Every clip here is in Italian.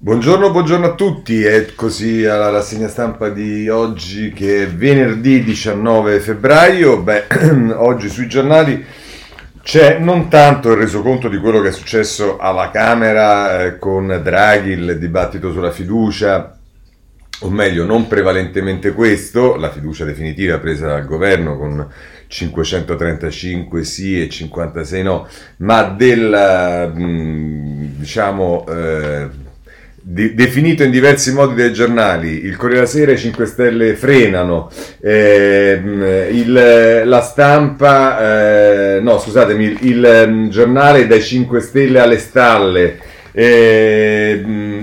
Buongiorno, buongiorno a tutti, è così alla rassegna stampa di oggi che è venerdì 19 febbraio. Beh, oggi sui giornali c'è non tanto il resoconto di quello che è successo alla Camera eh, con Draghi, il dibattito sulla fiducia, o meglio, non prevalentemente questo, la fiducia definitiva presa dal governo con 535 sì e 56 no, ma del, mm, diciamo, eh, de- definito in diversi modi dai giornali, il Corriere della Sera e i 5 Stelle frenano, eh, il, la stampa, eh, no scusatemi, il, il, mm, giornale dai 5 Stelle alle stalle, eh,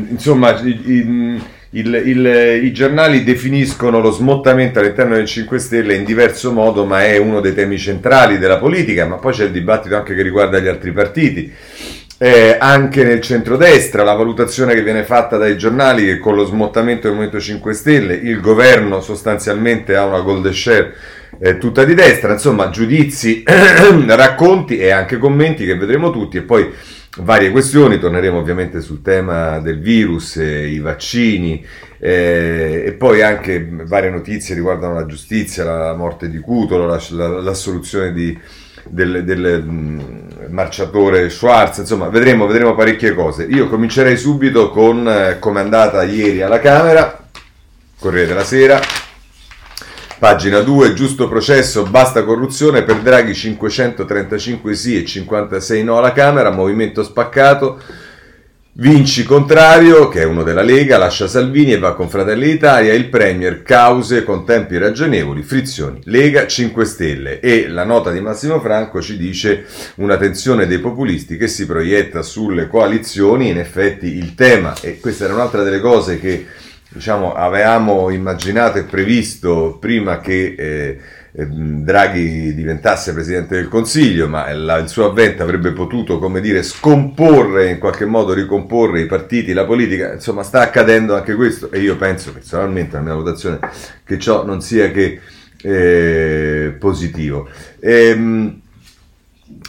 insomma i, il, i giornali definiscono lo smottamento all'interno del 5 Stelle in diverso modo, ma è uno dei temi centrali della politica, ma poi c'è il dibattito anche che riguarda gli altri partiti eh, anche nel centrodestra, la valutazione che viene fatta dai giornali che con lo smottamento del Movimento 5 Stelle il governo sostanzialmente ha una gold share eh, tutta di destra, insomma giudizi, racconti e anche commenti che vedremo tutti. E poi varie questioni, torneremo ovviamente sul tema del virus, eh, i vaccini eh, e poi anche varie notizie riguardano la giustizia, la morte di Cutolo, la, la, l'assoluzione di del, del mm, marciatore Schwarz, insomma vedremo, vedremo, parecchie cose. Io comincerei subito con eh, come è andata ieri alla Camera, Corriere della Sera, pagina 2, giusto processo, basta corruzione, per Draghi 535 sì e 56 no alla Camera, movimento spaccato. Vinci contrario, che è uno della Lega, lascia Salvini e va con Fratelli d'Italia, il Premier cause con tempi ragionevoli, frizioni, Lega 5 Stelle. E la nota di Massimo Franco ci dice una tensione dei populisti che si proietta sulle coalizioni, in effetti il tema, e questa era un'altra delle cose che diciamo, avevamo immaginato e previsto prima che... Eh, Ehm, Draghi diventasse Presidente del Consiglio, ma la, il suo avvento avrebbe potuto, come dire, scomporre, in qualche modo ricomporre i partiti, la politica, insomma sta accadendo anche questo e io penso personalmente, la mia votazione, che ciò non sia che eh, positivo. Ehm,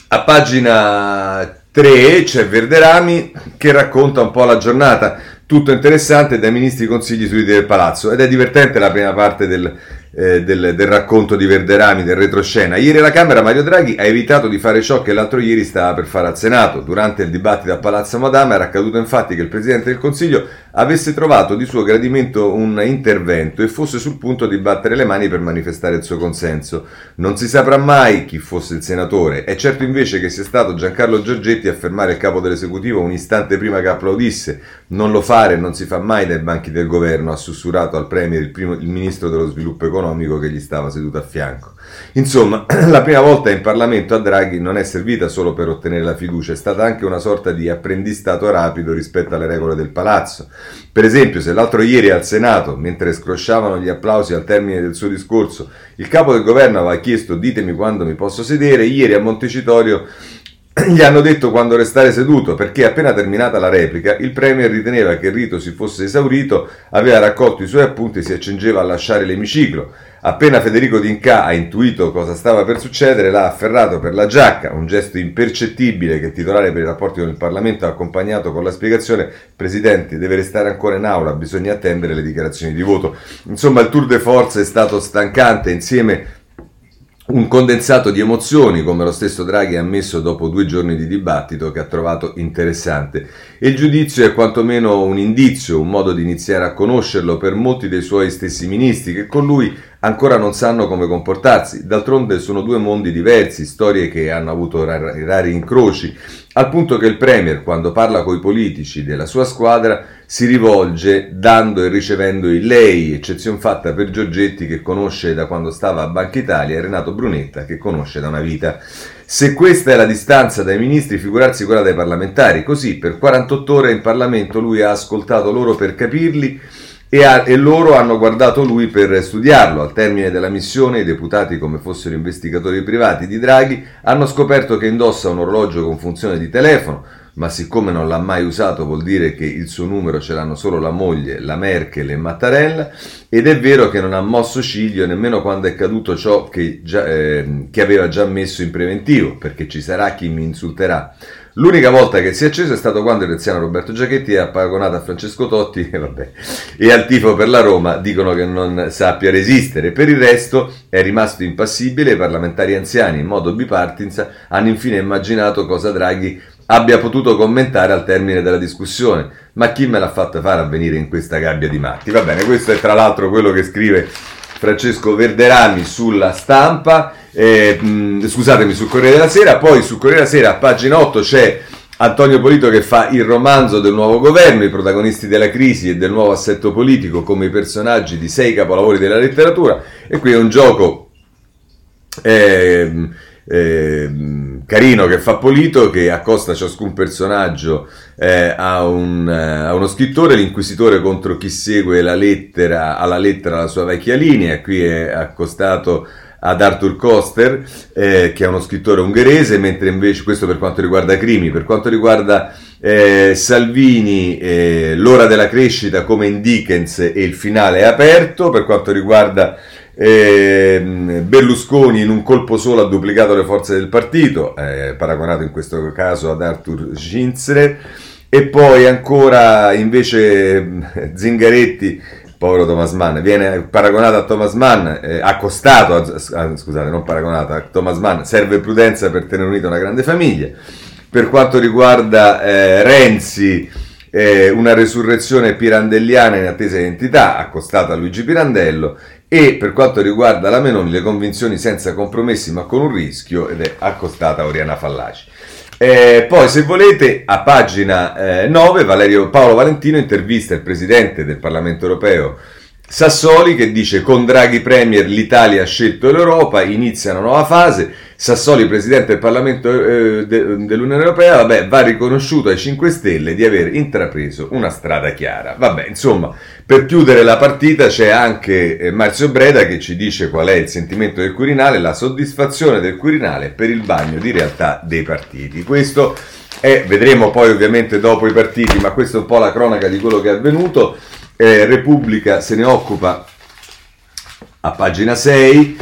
a pagina 3 c'è Verderami che racconta un po' la giornata, tutto interessante dai ministri consigli sui del palazzo ed è divertente la prima parte del, eh, del, del, racconto di Verderami, del retroscena. Ieri alla Camera Mario Draghi ha evitato di fare ciò che l'altro ieri stava per fare al Senato. Durante il dibattito a Palazzo Madama era accaduto infatti che il Presidente del Consiglio avesse trovato di suo gradimento un intervento e fosse sul punto di battere le mani per manifestare il suo consenso. Non si saprà mai chi fosse il senatore. È certo invece che sia stato Giancarlo Giorgetti a fermare il capo dell'esecutivo un istante prima che applaudisse. Non lo fare non si fa mai dai banchi del governo, ha sussurrato al Premier il, primo, il ministro dello sviluppo economico che gli stava seduto a fianco. Insomma, la prima volta in Parlamento a Draghi non è servita solo per ottenere la fiducia, è stata anche una sorta di apprendistato rapido rispetto alle regole del palazzo. Per esempio, se l'altro ieri al Senato, mentre scrosciavano gli applausi al termine del suo discorso, il capo del governo aveva chiesto ditemi quando mi posso sedere, ieri a Montecitorio gli hanno detto quando restare seduto perché appena terminata la replica il Premier riteneva che il rito si fosse esaurito, aveva raccolto i suoi appunti e si accingeva a lasciare l'emiciclo. Appena Federico D'Inca ha intuito cosa stava per succedere, l'ha afferrato per la giacca, un gesto impercettibile che il titolare per i rapporti con il Parlamento ha accompagnato con la spiegazione Presidente, deve restare ancora in aula, bisogna attendere le dichiarazioni di voto. Insomma, il tour de force è stato stancante insieme un condensato di emozioni, come lo stesso Draghi ha ammesso dopo due giorni di dibattito, che ha trovato interessante. Il giudizio è quantomeno un indizio, un modo di iniziare a conoscerlo per molti dei suoi stessi ministri, che con lui ancora non sanno come comportarsi. D'altronde sono due mondi diversi, storie che hanno avuto rari, rari incroci, al punto che il Premier, quando parla coi politici della sua squadra, si rivolge dando e ricevendo il lei, eccezione fatta per Giorgetti che conosce da quando stava a Banca Italia e Renato Brunetta che conosce da una vita. Se questa è la distanza dai ministri, figurarsi quella dai parlamentari. Così per 48 ore in Parlamento lui ha ascoltato loro per capirli e, ha, e, loro hanno guardato lui per studiarlo. Al termine della missione, i deputati, come fossero investigatori privati di Draghi, hanno scoperto che indossa un orologio con funzione di telefono, ma siccome non l'ha mai usato vuol dire che il suo numero ce l'hanno solo la moglie, la Merkel e Mattarella, ed è vero che non ha mosso ciglio nemmeno quando è caduto ciò che, già, eh, che aveva già messo in preventivo, perché ci sarà chi mi insulterà. L'unica volta che si è acceso è stato quando il renziano Roberto Giachetti ha paragonato a Francesco Totti e, vabbè, e al tifo per la Roma dicono che non sappia resistere. Per il resto è rimasto impassibile, i parlamentari anziani in modo bipartisan hanno infine immaginato cosa Draghi abbia potuto commentare al termine della discussione. Ma chi me l'ha fatta fare a venire in questa gabbia di matti? Va bene, questo è tra l'altro quello che scrive Francesco Verderami sulla stampa, eh, mh, scusatemi, sul Corriere della Sera, poi sul Corriere della Sera a pagina 8 c'è Antonio Polito che fa il romanzo del nuovo governo, i protagonisti della crisi e del nuovo assetto politico come i personaggi di sei capolavori della letteratura e qui è un gioco eh, eh, carino che fa Polito che accosta ciascun personaggio eh, a, un, a, uno scrittore, l'inquisitore contro chi segue la lettera, alla lettera la sua vecchia linea, qui è accostato ad Arthur Koster, eh, che è uno scrittore ungherese, mentre invece questo per quanto riguarda Crimi, per quanto riguarda eh, Salvini, eh, l'ora della crescita come in Dickens e il finale è aperto, per quanto riguarda eh, Berlusconi in un colpo solo ha duplicato le forze del partito, eh, paragonato in questo caso ad Arthur Schinzler. E poi ancora invece Zingaretti, povero Thomas Mann, viene paragonato a Thomas Mann, eh, accostato, a, a, scusate, non paragonato a Thomas Mann, serve prudenza per tenere unita una grande famiglia. Per quanto riguarda eh, Renzi, eh, una resurrezione pirandelliana in attesa di entità, accostata a Luigi Pirandello, e per quanto riguarda la Meloni le convinzioni senza compromessi ma con un rischio ed è accostata a Oriana Fallaci. Eh, poi se volete a pagina eh, 9 Valerio, Paolo Valentino intervista il presidente del Parlamento europeo Sassoli che dice con Draghi Premier l'Italia ha scelto l'Europa, inizia una nuova fase, Sassoli Presidente del Parlamento eh, de, dell'Unione Europea, vabbè, va riconosciuto ai 5 Stelle di aver intrapreso una strada chiara. Vabbè, insomma, per chiudere la partita c'è anche eh, Marzio Breda che ci dice qual è il sentimento del Quirinale, la soddisfazione del Quirinale per il bagno di realtà dei partiti. Questo è, vedremo poi ovviamente dopo i partiti, ma questa è un po' la cronaca di quello che è avvenuto eh, Repubblica se ne occupa a pagina 6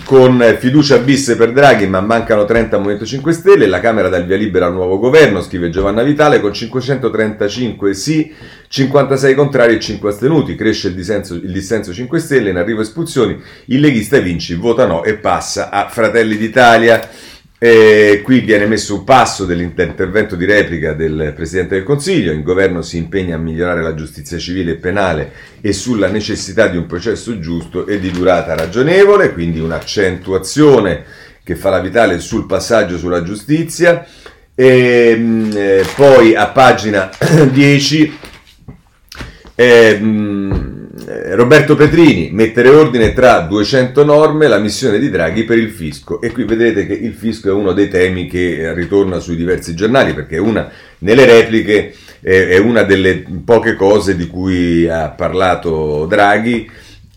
con fiducia bis per Draghi ma mancano 30 al Movimento 5 Stelle la Camera dà il via libera al nuovo governo scrive Giovanna Vitale con 535 sì 56 contrari e 5 astenuti cresce il dissenso, il dissenso 5 Stelle in arrivo espulsioni il leghista Vinci vota no e passa a Fratelli d'Italia e qui viene messo un passo dell'intervento di replica del Presidente del Consiglio, il governo si impegna a migliorare la giustizia civile e penale e sulla necessità di un processo giusto e di durata ragionevole, quindi un'accentuazione che fa la vitale sul passaggio sulla giustizia. E, mm, eh, poi a pagina 10 eh, eh, Roberto Petrini, mettere ordine tra 200 norme, la missione di Draghi per il fisco. E qui vedete che il fisco è uno dei temi che ritorna sui diversi giornali, perché una, nelle repliche è una delle poche cose di cui ha parlato Draghi.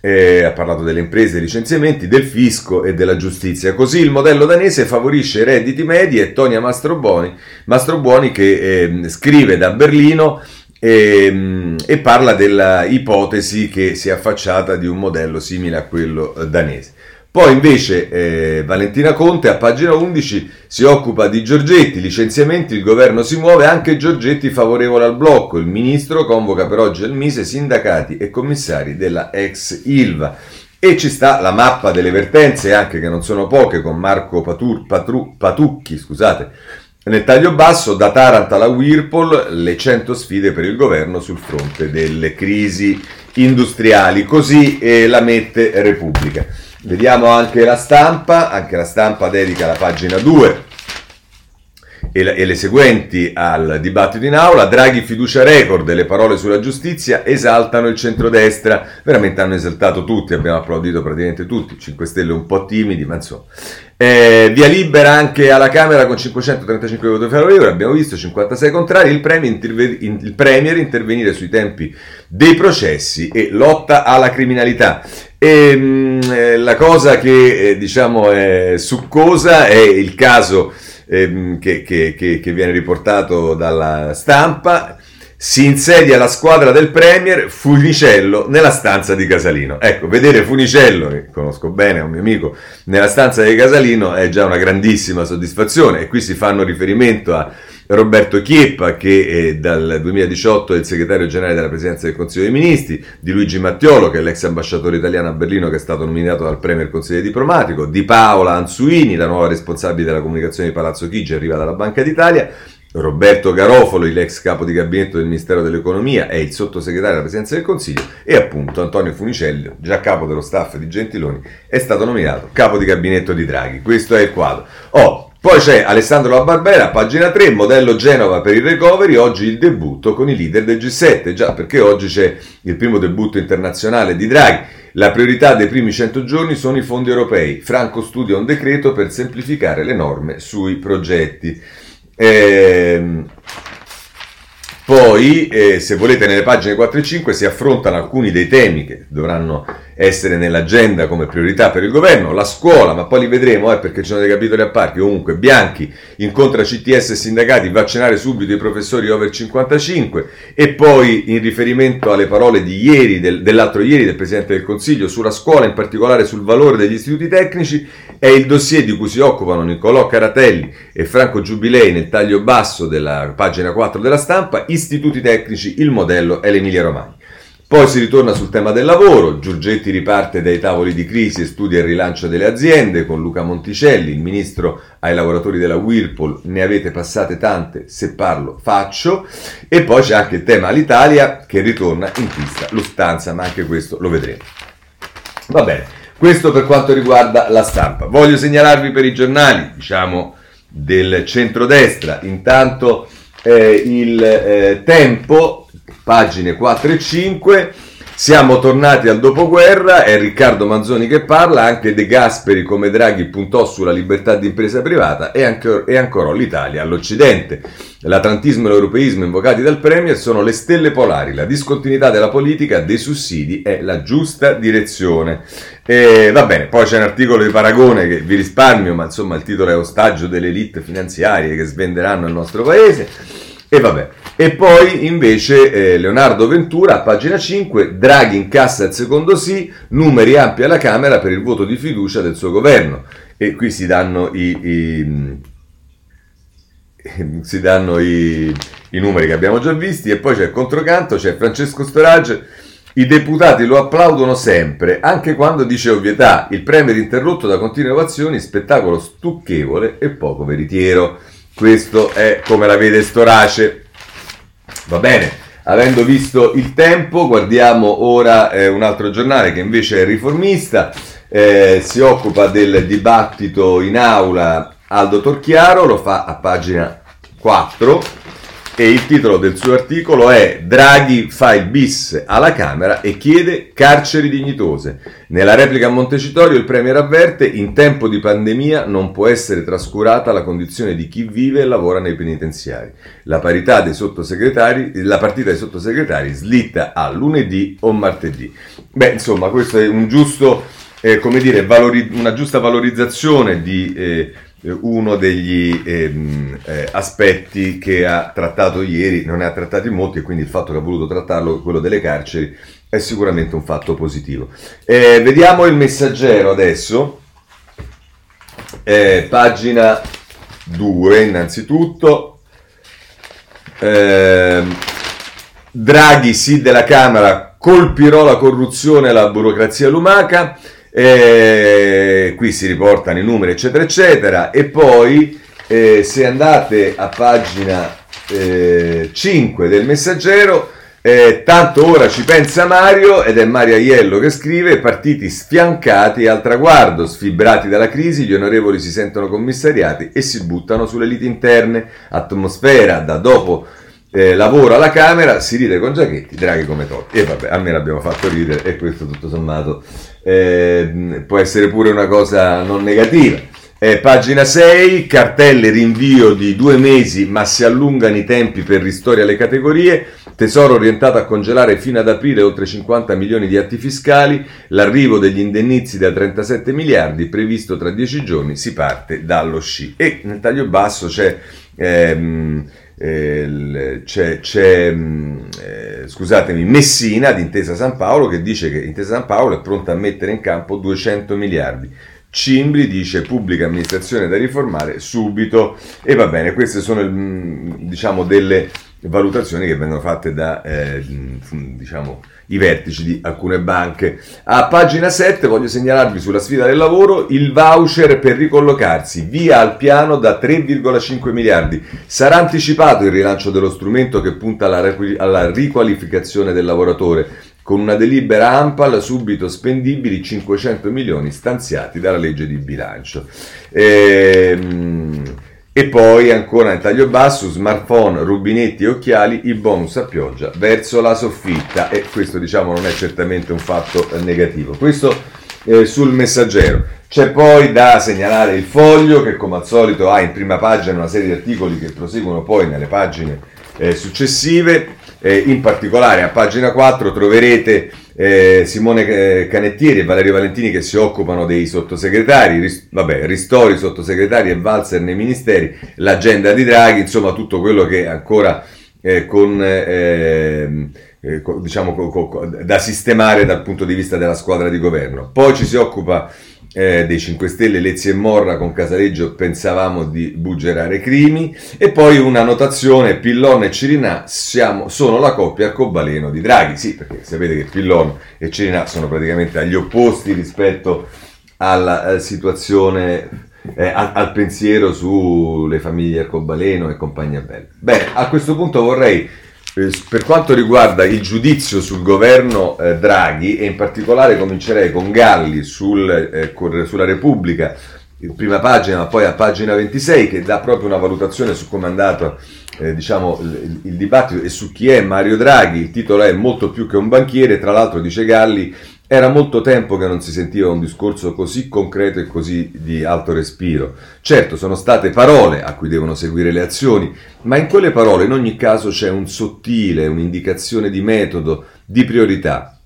Eh, ha parlato delle imprese, dei licenziamenti, del fisco e della giustizia. Così il modello danese favorisce i redditi medi e Tonia Mastrobuoni, Mastrobuoni che eh, scrive da Berlino e, ehm, e parla dell'ipotesi che si è affacciata di un modello simile a quello eh, danese. Poi invece eh, Valentina Conte a pagina 11 si occupa di Giorgetti, licenziamenti, il governo si muove, anche Giorgetti favorevole al blocco, il ministro convoca per oggi al Mise sindacati e commissari della ex Ilva. E ci sta la mappa delle vertenze, anche che non sono poche, con Marco Patur, Patru, Patucchi, scusate, nel taglio basso, da Taranto alla Whirlpool, le 100 sfide per il governo sul fronte delle crisi industriali. Così eh, la mette Repubblica. Vediamo anche la stampa, anche la stampa dedica la pagina 2 e, e, le seguenti al dibattito in aula. Draghi fiducia record, le parole sulla giustizia esaltano il centrodestra. Veramente hanno esaltato tutti, abbiamo applaudito praticamente tutti, 5 Stelle un po' timidi, ma insomma. Eh, via libera anche alla Camera con 535 voti favorevoli, abbiamo visto 56 contrari, il premier, interve- il premier intervenire sui tempi dei processi e lotta alla criminalità. E, ehm, mh, eh, la cosa che eh, diciamo è succosa è il caso ehm, che, che, che, che, viene riportato dalla stampa si insedia la squadra del Premier Funicello nella stanza di Casalino. Ecco, vedere Funicello, che conosco bene, è un mio amico, nella stanza di Casalino è già una grandissima soddisfazione e qui si fanno riferimento a Roberto Chieppa che eh, dal 2018 è il segretario generale della Presidenza del Consiglio dei Ministri, di Luigi Mattiolo che è l'ex ambasciatore italiano a Berlino che è stato nominato dal Premier consigliere diplomatico, di Paola Anzuini, la nuova responsabile della comunicazione di Palazzo Chigi, arriva dalla Banca d'Italia, Roberto Garofalo, l'ex capo di gabinetto del Ministero dell'Economia, è il sottosegretario della Presidenza del Consiglio e appunto Antonio Funicelli, già capo dello staff di Gentiloni, è stato nominato capo di gabinetto di Draghi. Questo è il quadro. Oh, poi c'è Alessandro La Barbera, pagina 3, modello Genova per il recovery, oggi il debutto con i leader del G7, già perché oggi c'è il primo debutto internazionale di Draghi. La priorità dei primi 100 giorni sono i fondi europei. Franco studia un decreto per semplificare le norme sui progetti. Ehm, poi, eh, se volete, nelle pagine 4 e 5 si affrontano alcuni dei temi che dovranno essere nell'agenda come priorità per il governo, la scuola, ma poi li vedremo eh, perché ci sono dei capitoli a parte. Comunque, Bianchi incontra CTS e sindacati, vaccinare subito i professori over 55 e poi in riferimento alle parole di ieri, del, dell'altro ieri del Presidente del Consiglio sulla scuola, in particolare sul valore degli istituti tecnici, è il dossier di cui si occupano Niccolò Caratelli e Franco Giubilei nel taglio basso della pagina 4 della stampa, istituti tecnici, il modello è l'Emilia Romagna. Poi si ritorna sul tema del lavoro, Giorgetti riparte dai tavoli di crisi e studia il rilancio delle aziende con Luca Monticelli, il ministro ai lavoratori della Whirlpool, ne avete passate tante, se parlo faccio, e poi c'è anche il tema all'Italia che ritorna in pista, Lufthansa, ma anche questo lo vedremo. Va bene, questo per quanto riguarda la stampa. Voglio segnalarvi per i giornali, diciamo, del centrodestra, intanto eh, il eh, tempo pagine 4 e 5. Siamo tornati al dopoguerra, è Riccardo Manzoni che parla, anche De Gasperi come Draghi puntò sulla libertà di impresa privata e, anche, e ancora l'Italia all'Occidente. L'atlantismo e l'europeismo invocati dal Premier sono le stelle polari, la discontinuità della politica, dei sussidi è la giusta direzione. E, va bene, poi c'è un articolo di Paragone che vi risparmio, ma insomma il titolo è Ostaggio delle elite finanziarie che svenderanno il nostro paese. E vabbè. E poi invece eh, Leonardo Ventura a pagina 5, Draghi incassa il secondo sì, numeri ampi alla Camera per il voto di fiducia del suo governo. E qui si danno i, i, si danno i, i numeri che abbiamo già visti e poi c'è il controcanto, c'è Francesco Storage. I deputati lo applaudono sempre, anche quando dice ovvietà. Il Premier interrotto da continue ovazioni, spettacolo stucchevole e poco veritiero. Questo è come la vede Storace. Va bene, avendo visto il tempo, guardiamo ora eh, un altro giornale che invece è riformista, eh, si occupa del dibattito in aula Aldo Torchiaro, lo fa a pagina 4 e il titolo del suo articolo è Draghi fa il bis alla Camera e chiede carceri dignitose. Nella replica a Montecitorio il Premier avverte in tempo di pandemia non può essere trascurata la condizione di chi vive e lavora nei penitenziari. La, parità dei sottosegretari, la partita dei sottosegretari slitta a lunedì o martedì. Beh, insomma, questo è un giusto, eh, come dire, valori- una giusta valorizzazione di... Eh, uno degli ehm, eh, aspetti che ha trattato ieri, non ne ha trattati molti e quindi il fatto che ha voluto trattarlo, quello delle carceri, è sicuramente un fatto positivo. Eh, vediamo il messaggero adesso, eh, pagina 2 innanzitutto. Ehm, Draghi sì della Camera colpirò la corruzione e la burocrazia lumaca. E qui si riportano i numeri, eccetera, eccetera. E poi, eh, se andate a pagina eh, 5 del messaggero, eh, tanto ora ci pensa Mario, ed è Mario Aiello che scrive, partiti sfiancati al traguardo, sfibrati dalla crisi, gli onorevoli si sentono commissariati e si buttano sulle liti interne, atmosfera da dopo eh, lavoro alla Camera, si ride con Giachetti, Draghi come Totti. E vabbè, almeno abbiamo fatto ridere e questo tutto sommato eh, può essere pure una cosa non negativa. Eh, pagina 6, cartelle rinvio di due mesi ma si allungano i tempi per ristori alle categorie, tesoro orientato a congelare fino ad aprile oltre 50 milioni di atti fiscali, l'arrivo degli indennizi da 37 miliardi previsto tra 10 giorni, si parte dallo sci. E nel taglio basso c'è... Ehm, eh, c'è, c'è mm, scusatemi, Messina di Intesa San Paolo che dice che Intesa San Paolo è pronta a mettere in campo 200 miliardi. Cimbri dice pubblica amministrazione da riformare subito e va bene, queste sono diciamo delle valutazioni che vengono fatte da eh, diciamo, i vertici di alcune banche. A pagina 7 voglio segnalarvi sulla sfida del lavoro il voucher per ricollocarsi via al piano da 3,5 miliardi. Sarà anticipato il rilancio dello strumento che punta alla, alla riqualificazione del lavoratore con una delibera AMPAL subito spendibili 500 milioni stanziati dalla legge di bilancio. Ehm, e poi ancora nel taglio basso, smartphone, rubinetti e occhiali, i bonus a pioggia verso la soffitta e questo diciamo non è certamente un fatto eh, negativo. Questo eh, sul messaggero. C'è poi da segnalare il foglio che come al solito ha in prima pagina una serie di articoli che proseguono poi nelle pagine eh, successive. Eh, in particolare a pagina 4 troverete eh, Simone eh, Canettieri e Valerio Valentini che si occupano dei sottosegretari, ris- vabbè, ristori sottosegretari e valzer nei ministeri, l'agenda di Draghi, insomma tutto quello che ancora eh, con, eh, eh, diciamo, co- co- da sistemare dal punto di vista della squadra di governo. Poi ci si occupa eh, dei 5 Stelle, Lezzi e Morra con Casaleggio pensavamo di buggerare Crimi e poi una notazione, Pillon e Cirinà siamo, sono la coppia arcobaleno di Draghi, sì perché sapete che Pillon e Cirinà sono praticamente agli opposti rispetto alla, alla situazione eh, al, al, pensiero sulle famiglie arcobaleno e compagnia bella. Bene, a questo punto vorrei eh, per quanto riguarda il giudizio sul governo eh, Draghi, e in particolare comincerei con Galli sul, eh, sulla Repubblica, prima pagina, ma poi a pagina 26, che dà proprio una valutazione su come è andato eh, diciamo, il, il, dibattito e su chi è Mario Draghi. Il titolo è Molto più che un banchiere, tra l'altro dice Galli, era molto tempo che non si sentiva un discorso così concreto e così di alto respiro. Certo, sono state parole a cui devono seguire le azioni, ma in quelle parole in ogni caso c'è un sottile, un'indicazione di metodo, di priorità.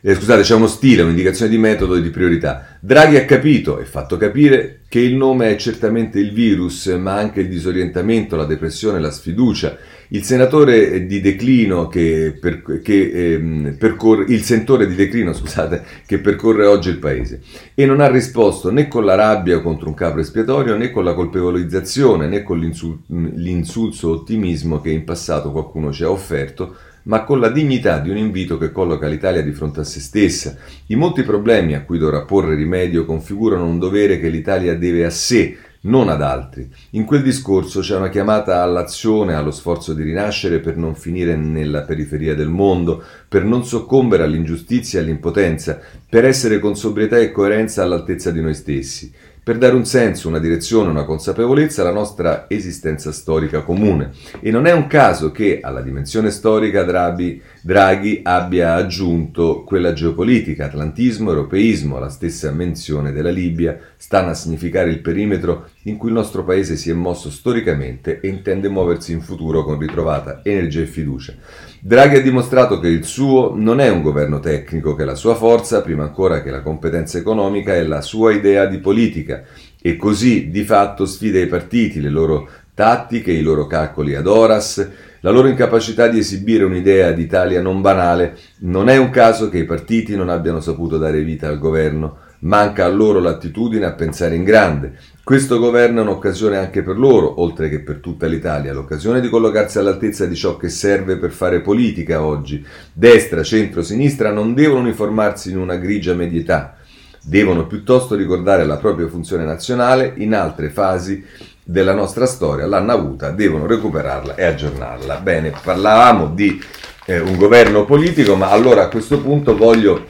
Eh, scusate, c'è uno stile, un'indicazione di metodo e di priorità. Draghi ha capito e fatto capire che il nome è certamente il virus, ma anche il disorientamento, la depressione, la sfiducia il senatore di declino che, per, che ehm, percorre, il sentore di declino, scusate, che percorre oggi il paese. E non ha risposto né con la rabbia contro un capo espiatorio, né con la colpevolizzazione, né con l'insul- l'insulso ottimismo che in passato qualcuno ci ha offerto, ma con la dignità di un invito che colloca l'Italia di fronte a se stessa. I molti problemi a cui dovrà porre rimedio configurano un dovere che l'Italia deve a sé, non ad altri. In quel discorso c'è una chiamata all'azione, allo sforzo di rinascere per non finire nella periferia del mondo, per non soccombere all'ingiustizia e all'impotenza, per essere con sobrietà e coerenza all'altezza di noi stessi per dare un senso, una direzione, una consapevolezza alla nostra esistenza storica comune. E non è un caso che alla dimensione storica Draghi, Draghi abbia aggiunto quella geopolitica, atlantismo, europeismo, la stessa menzione della Libia, stanno a significare il perimetro in cui il nostro paese si è mosso storicamente e intende muoversi in futuro con ritrovata energia e fiducia. Draghi ha dimostrato che il suo non è un governo tecnico, che la sua forza, prima ancora che la competenza economica, è la sua idea di politica e così di fatto sfida i partiti, le loro tattiche, i loro calcoli ad horas, la loro incapacità di esibire un'idea d'Italia non banale. Non è un caso che i partiti non abbiano saputo dare vita al governo. Manca a loro l'attitudine a pensare in grande, questo governo è un'occasione anche per loro, oltre che per tutta l'Italia, l'occasione di collocarsi all'altezza di ciò che serve per fare politica oggi. Destra, centro, sinistra non devono uniformarsi in una grigia medietà, devono piuttosto ricordare la propria funzione nazionale in altre fasi della nostra storia, l'hanno avuta, devono recuperarla e aggiornarla. Bene, parlavamo di eh, un governo politico, ma allora a questo punto voglio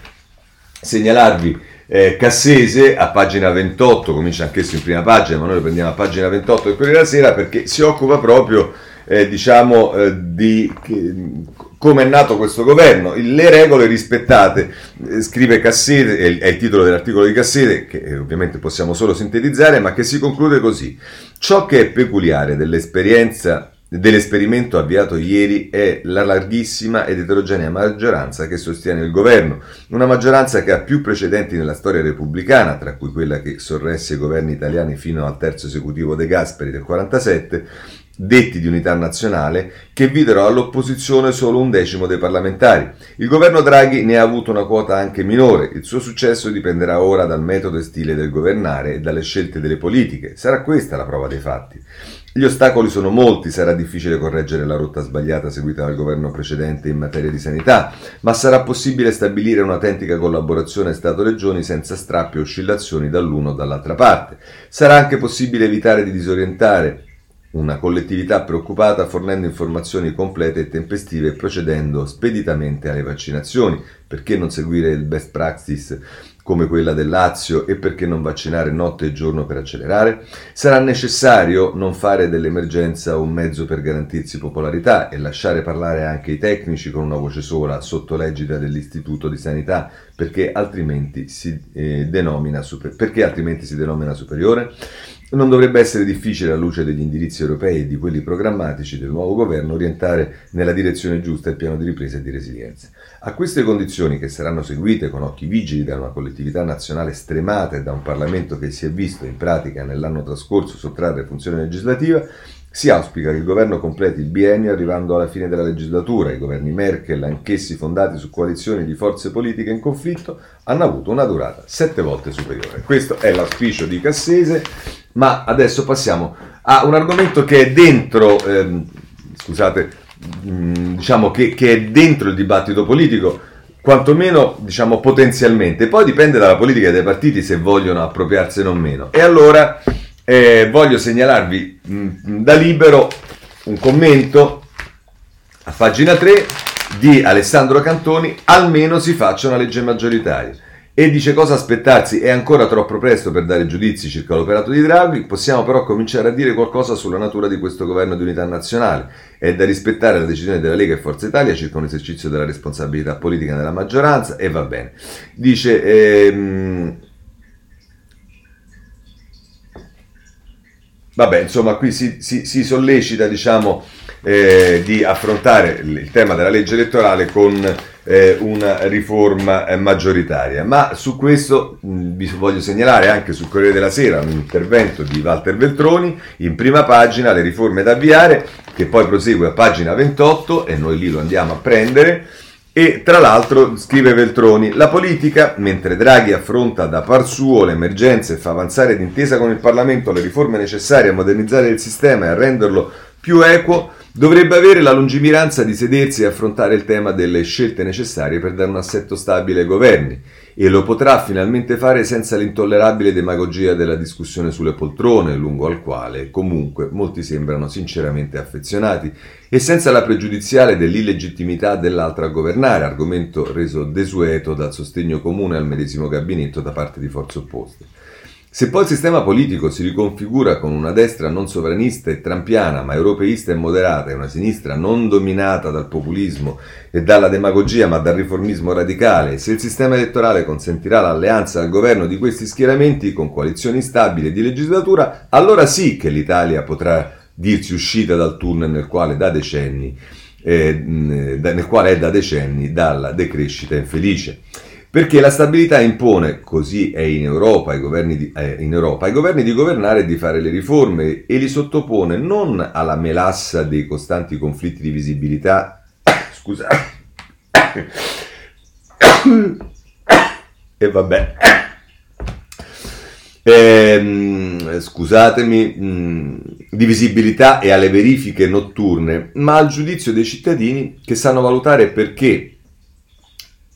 segnalarvi eh, Cassese a pagina 28, comincia anch'esso in prima pagina, ma noi lo prendiamo a pagina 28 del Corriere della Sera perché si occupa proprio eh, diciamo, eh, di come è nato questo governo, le regole rispettate, eh, scrive Cassese, è il titolo dell'articolo di Cassese, che eh, ovviamente possiamo solo sintetizzare, ma che si conclude così. Ciò che è peculiare dell'esperienza dell'esperimento avviato ieri è la larghissima ed eterogenea maggioranza che sostiene il governo, una maggioranza che ha più precedenti nella storia repubblicana, tra cui quella che sorresse i governi italiani fino al terzo esecutivo De Gasperi del 47, detti di unità nazionale, che videro all'opposizione solo un decimo dei parlamentari. Il governo Draghi ne ha avuto una quota anche minore. Il suo successo dipenderà ora dal metodo e stile del governare e dalle scelte delle politiche. Sarà questa la prova dei fatti. Gli ostacoli sono molti, sarà difficile correggere la rotta sbagliata seguita dal governo precedente in materia di sanità, ma sarà possibile stabilire un'autentica collaborazione Stato-Regioni senza strappi e oscillazioni dall'uno o dall'altra parte. Sarà anche possibile evitare di disorientare una collettività preoccupata fornendo informazioni complete e tempestive e procedendo speditamente alle vaccinazioni. Perché non seguire il best practice come quella del Lazio e perché non vaccinare notte e giorno per accelerare? Sarà necessario non fare dell'emergenza un mezzo per garantirsi popolarità e lasciare parlare anche i tecnici con una voce sola sotto l'egida dell'Istituto di Sanità perché altrimenti si, eh, denomina, super- perché altrimenti si denomina superiore? Non dovrebbe essere difficile, alla luce degli indirizzi europei e di quelli programmatici del nuovo governo, orientare nella direzione giusta il piano di ripresa e di resilienza. A queste condizioni, che saranno seguite con occhi vigili da una collettività nazionale stremata e da un Parlamento che si è visto in pratica nell'anno trascorso sottrarre funzione legislativa, si auspica che il governo completi il biennio arrivando alla fine della legislatura. I governi Merkel, anch'essi fondati su coalizioni di forze politiche in conflitto, hanno avuto una durata sette volte superiore. Questo è l'auspicio di Cassese, ma adesso passiamo a un argomento che è dentro, ehm, scusate, mm, diciamo che, che è dentro il dibattito politico, quantomeno diciamo potenzialmente, poi dipende dalla politica dei partiti se vogliono appropriarsene o meno. E allora eh, voglio segnalarvi mh, mm, da libero un commento a pagina 3 di Alessandro Cantoni, almeno si faccia una legge maggioritaria. E dice cosa aspettarsi, è ancora troppo presto per dare giudizi circa l'operato di Draghi, possiamo però cominciare a dire qualcosa sulla natura di questo governo di unità nazionale. È da rispettare la decisione della Lega e Forza Italia circa un esercizio della responsabilità politica nella maggioranza e va bene. Dice... Ehm, Vabbè, insomma, qui si, si, si sollecita, diciamo, eh, di affrontare il tema della legge elettorale con eh, una riforma eh, maggioritaria. Ma su questo mh, vi voglio segnalare anche sul Corriere della Sera un intervento di Walter Veltroni in prima pagina, le riforme da avviare, che poi prosegue a pagina 28 e noi lì lo andiamo a prendere. E tra l'altro, scrive Veltroni, la politica, mentre Draghi affronta da par suo l'emergenza e fa avanzare d'intesa con il Parlamento le riforme necessarie a modernizzare il sistema e a renderlo più equo, dovrebbe avere la lungimiranza di sedersi e affrontare il tema delle scelte necessarie per dare un assetto stabile ai governi e lo potrà finalmente fare senza l'intollerabile demagogia della discussione sulle poltrone, lungo al quale comunque molti sembrano sinceramente affezionati, e senza la pregiudiziale dell'illegittimità dell'altra a governare, argomento reso desueto dal sostegno comune al medesimo gabinetto da parte di forze opposte. Se poi il sistema politico si riconfigura con una destra non sovranista e trampiana, ma europeista e moderata, e una sinistra non dominata dal populismo e dalla demagogia, ma dal riformismo radicale, se il sistema elettorale consentirà l'alleanza al governo di questi schieramenti con coalizioni stabili di legislatura, allora sì che l'Italia potrà dirsi uscita dal tunnel nel quale da decenni, eh, nel quale è da decenni dalla decrescita infelice. Perché la stabilità impone, così è in Europa, ai governi di, eh, Europa, ai governi di governare e di fare le riforme e li sottopone non alla melassa dei costanti conflitti di visibilità, scusa, e vabbè, ehm, scusatemi, mh, di visibilità e alle verifiche notturne, ma al giudizio dei cittadini che sanno valutare perché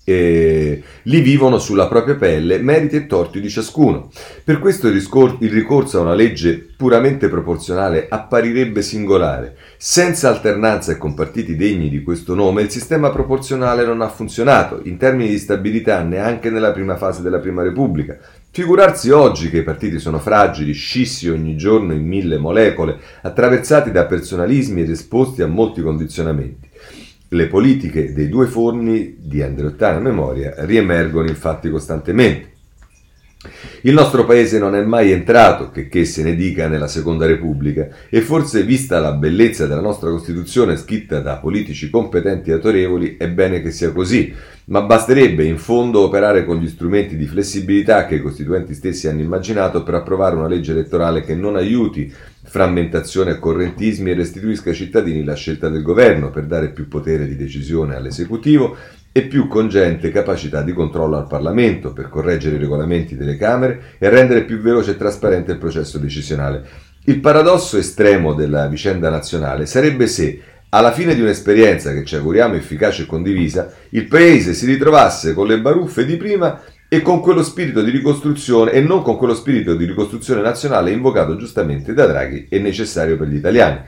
eh, li vivono sulla propria pelle meriti e torti di ciascuno. Per questo il, riscor- il, ricorso a una legge puramente proporzionale apparirebbe singolare. Senza alternanza e con partiti degni di questo nome, il sistema proporzionale non ha funzionato in termini di stabilità neanche nella prima fase della Prima Repubblica. Figurarsi oggi che i partiti sono fragili, scissi ogni giorno in mille molecole, attraversati da personalismi ed esposti a molti condizionamenti. Le politiche dei due forni di andreottana memoria riemergono infatti costantemente. Il nostro paese non è mai entrato, che, che se ne dica, nella Seconda Repubblica e forse vista la bellezza della nostra Costituzione scritta da politici competenti e autorevoli è bene che sia così. ma basterebbe in fondo operare con gli strumenti di flessibilità che i costituenti stessi hanno immaginato per approvare una legge elettorale che non aiuti frammentazione e correntismi e restituisca ai cittadini la scelta del governo per dare più potere di decisione all'esecutivo e più congente capacità di controllo al Parlamento per correggere i regolamenti delle Camere e rendere più veloce e trasparente il processo decisionale. Il paradosso estremo della vicenda nazionale sarebbe se, alla fine di un'esperienza che ci auguriamo efficace e condivisa, il Paese si ritrovasse con le baruffe di prima e con quello spirito di ricostruzione e non con quello spirito di ricostruzione nazionale invocato giustamente da Draghi e necessario per gli italiani.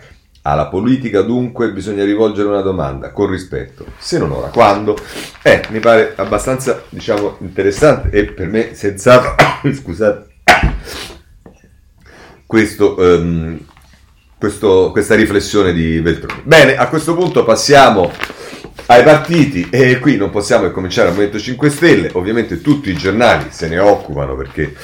Alla politica dunque bisogna rivolgere una domanda, con rispetto, se non ora, quando? Eh, mi pare abbastanza, diciamo, interessante e per me senz'altro, scusate, questo, um, questo, questa riflessione di Veltroni. Bene, a questo punto passiamo ai partiti e qui non possiamo cominciare al Movimento 5 Stelle, ovviamente tutti i giornali se ne occupano perché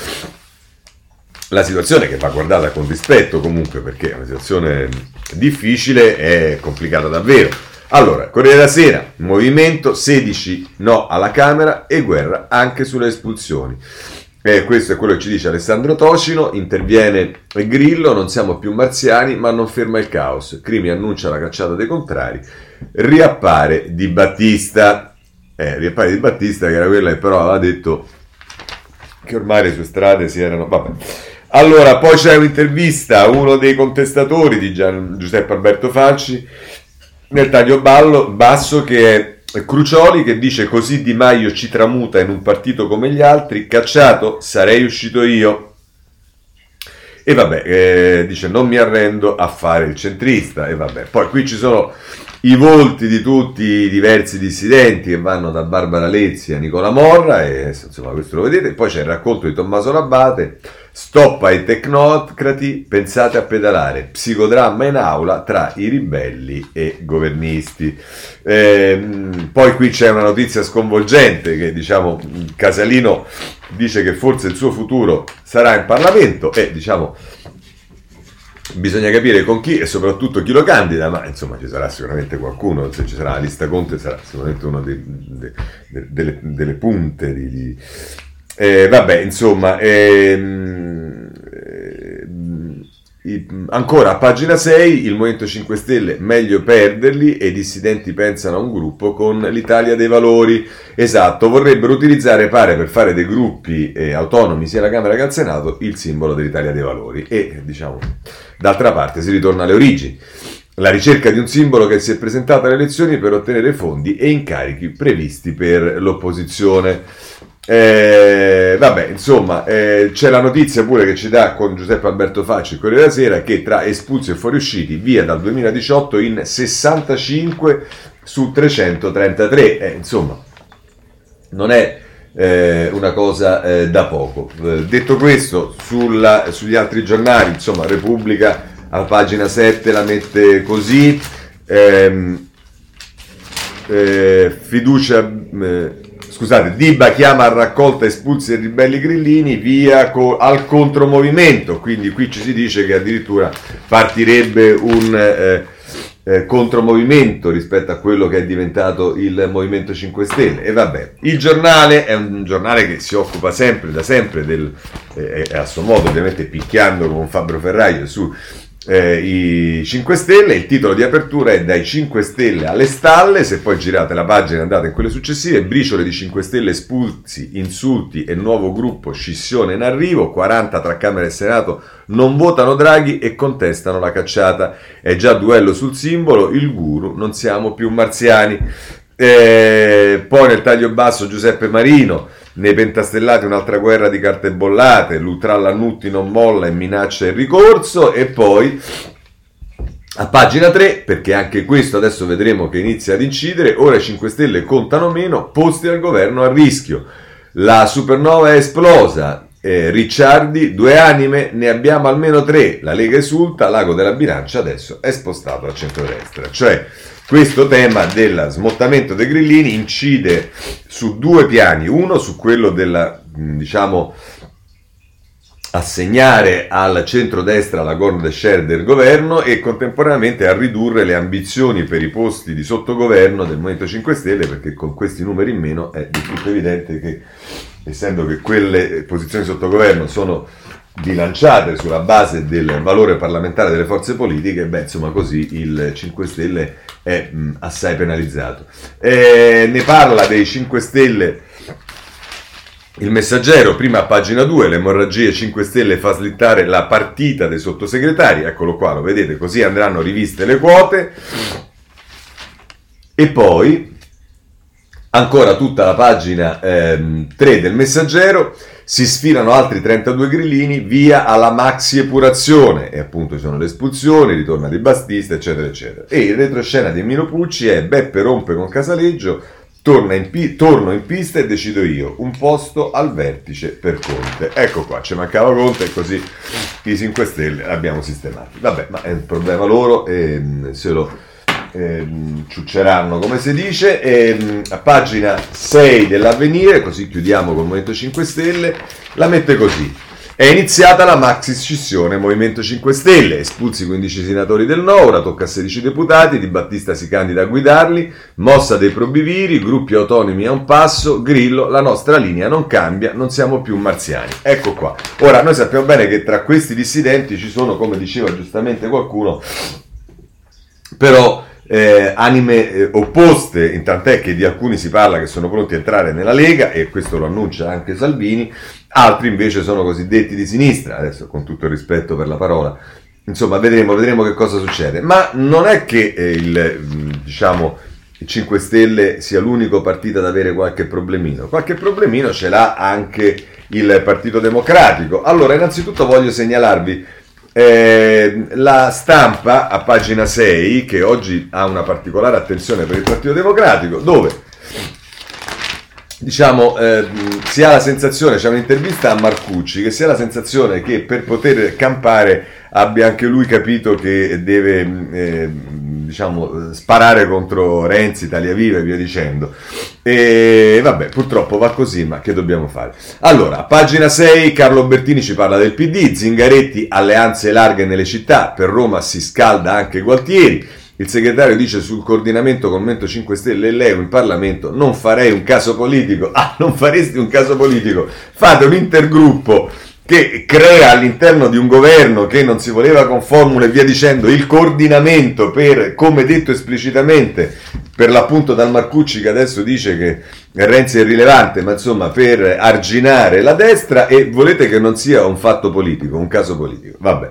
la situazione che va guardata con rispetto comunque perché è una situazione difficile e complicata davvero. Allora, Corriere della Sera, movimento 16 no alla Camera e guerra anche sulle espulsioni. Eh, questo è quello che ci dice Alessandro Tocino, interviene Grillo, non siamo più marziani ma non ferma il caos. Crimi annuncia la cacciata dei contrari, riappare Di Battista, eh, riappare Di Battista che era quella che però aveva detto che ormai le sue strade si erano... Vabbè. Allora, poi c'è un'intervista uno dei contestatori di Gian, Giuseppe Alberto Falci nel taglio ballo, basso che è Crucioli che dice così Di Maio ci tramuta in un partito come gli altri, cacciato sarei uscito io. E vabbè, eh, dice non mi arrendo a fare il centrista. E vabbè, poi qui ci sono i volti di tutti i diversi dissidenti che vanno da Barbara Lezzi a Nicola Morra, e insomma questo lo vedete. Poi c'è il racconto di Tommaso Labbate Stop ai tecnocrati, pensate a pedalare. Psicodramma in aula tra i ribelli e governisti. Eh, poi qui c'è una notizia sconvolgente che diciamo Casalino dice che forse il suo futuro sarà in Parlamento e diciamo bisogna capire con chi e soprattutto chi lo candida, ma insomma ci sarà sicuramente qualcuno, se ci sarà la lista Conte sarà sicuramente una de, de, de, delle, delle, punte di, di eh, vabbè, insomma, ehm, eh, ancora a pagina 6, il Movimento 5 Stelle, meglio perderli e i dissidenti pensano a un gruppo con l'Italia dei Valori. Esatto, vorrebbero utilizzare, pare, per fare dei gruppi eh, autonomi sia alla Camera che al Senato, il simbolo dell'Italia dei Valori. E, diciamo, d'altra parte si ritorna alle origini. La ricerca di un simbolo che si è presentato alle elezioni per ottenere fondi e incarichi previsti per l'opposizione. Eh, vabbè, insomma, eh, c'è la notizia pure che ci dà con Giuseppe Alberto Facci, il Corriere della Sera, che tra espulsi e fuoriusciti, via dal 2018 in 65 su 333. Eh, insomma, non è eh, una cosa eh, da poco. Eh, detto questo, sulla, sugli altri giornali, insomma, Repubblica a pagina 7 la mette così. Ehm, fiducia scusate, Diba chiama a raccolta espulsi e ribelli grillini via co- al contromovimento, quindi qui ci si dice che addirittura partirebbe un eh, eh, contromovimento rispetto a quello che è diventato il Movimento 5 Stelle. E vabbè, il giornale è un giornale che si occupa sempre, da sempre, del, eh, a suo modo ovviamente picchiando con Fabio Ferraio su eh, i 5 Stelle, il titolo di apertura è Dai 5 Stelle alle stalle, se poi girate la pagina e andate in quelle successive, briciole di 5 Stelle espulsi, insulti e nuovo gruppo scissione in arrivo, 40 tra Camera e Senato non votano Draghi e contestano la cacciata, è già duello sul simbolo, il guru, non siamo più marziani. Eh, poi nel taglio basso Giuseppe Marino, nei pentastellati un'altra guerra di carte bollate, l'Utralla-Nutti non molla e minaccia il ricorso e poi a pagina 3, perché anche questo adesso vedremo che inizia ad incidere, ora i 5 Stelle contano meno, posti al governo a rischio. La supernova è esplosa, eh, Ricciardi, due anime, ne abbiamo almeno tre. La Lega esulta, l'ago della bilancia adesso è spostato a centrodestra. Cioè, questo tema del smottamento dei grillini incide su due piani, uno su quello della, diciamo, assegnare al centrodestra la grande share del governo e contemporaneamente a ridurre le ambizioni per i posti di sottogoverno del Movimento 5 Stelle perché con questi numeri in meno è di tutto evidente che essendo che quelle posizioni di sottogoverno sono bilanciate sulla base del valore parlamentare delle forze politiche, beh insomma così il 5 Stelle è mh, assai penalizzato. Eh, ne parla dei 5 Stelle il messaggero, prima a pagina 2, l'emorragia 5 Stelle fa slittare la partita dei sottosegretari, eccolo qua, lo vedete, così andranno riviste le quote. E poi, ancora tutta la pagina ehm, 3 del messaggero, si sfilano altri 32 grillini via alla maxi epurazione e appunto ci sono le espulsioni, ritorna di Battista eccetera eccetera. E il retroscena di Emilio Pucci è Beppe rompe con Casaleggio in pi- torno in pista e decido io, un posto al vertice per Conte. Ecco qua, ci mancava Conte e così i 5 Stelle l'abbiamo sistemati. Vabbè, ma è un problema loro e mm, se lo eh, ciucceranno come si dice. E, mm, a pagina 6 dell'avvenire, così chiudiamo col Movimento 5 Stelle, la mette così. È iniziata la maxi scissione Movimento 5 Stelle, espulsi 15 senatori del no, ora tocca a 16 deputati, Di Battista si candida a guidarli, mossa dei probiviri, gruppi autonomi a un passo, Grillo, la nostra linea non cambia, non siamo più marziani. Ecco qua. Ora, noi sappiamo bene che tra questi dissidenti ci sono, come diceva giustamente qualcuno, però eh, anime eh, opposte, tant'è che di alcuni si parla che sono pronti a entrare nella Lega, e questo lo annuncia anche Salvini, altri invece sono cosiddetti di sinistra, adesso con tutto il rispetto per la parola, insomma vedremo, vedremo che cosa succede, ma non è che eh, il, mm, diciamo, il 5 Stelle sia l'unico partito ad avere qualche problemino, qualche problemino ce l'ha anche il Partito Democratico. Allora, innanzitutto voglio segnalarvi eh, la stampa a pagina 6, che oggi ha una particolare attenzione per il Partito Democratico, dove diciamo, eh, si ha la sensazione, c'è un'intervista a Marcucci, che si ha la sensazione che per poter campare abbia anche lui capito che deve eh, diciamo, sparare contro Renzi, Italia Viva e via dicendo. E vabbè, purtroppo va così, ma che dobbiamo fare? Allora, pagina 6 Carlo Bertini ci parla del PD, Zingaretti, alleanze larghe nelle città, per Roma si scalda anche Gualtieri. Il segretario dice sul coordinamento con Movimento 5 Stelle e lei in Parlamento non farei un caso politico. Ah, non faresti un caso politico. Fate un intergruppo che crea all'interno di un governo che non si voleva con formule e via dicendo il coordinamento per, come detto esplicitamente, per l'appunto dal Marcucci che adesso dice che Renzi è rilevante, ma insomma per arginare la destra e volete che non sia un fatto politico, un caso politico. Vabbè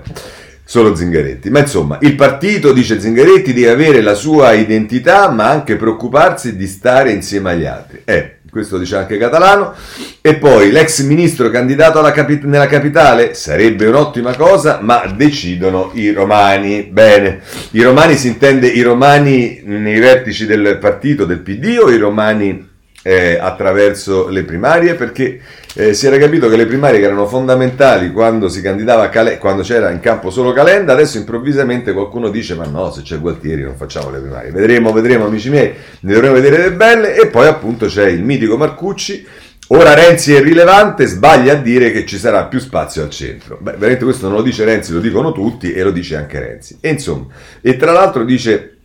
solo Zingaretti. Ma insomma, il partito, dice Zingaretti, deve avere la sua identità, ma anche preoccuparsi di stare insieme agli altri. Eh, questo dice anche Catalano, e poi l'ex ministro candidato capi- nella capitale sarebbe un'ottima cosa, ma decidono i romani. Bene, i romani si intende i romani nei vertici del partito, del PD o i romani eh, attraverso le primarie? Perché eh, si era capito che le primarie che erano fondamentali quando si candidava Cal- quando c'era in campo solo Calenda, adesso improvvisamente qualcuno dice ma no, se c'è Gualtieri non facciamo le primarie. Vedremo, vedremo amici miei, ne dovremo vedere delle belle e poi appunto c'è il mitico Marcucci. Ora Renzi è rilevante, sbaglia a dire che ci sarà più spazio al centro. Beh, veramente questo non lo dice Renzi, lo dicono tutti e lo dice anche Renzi. E insomma, e tra l'altro dice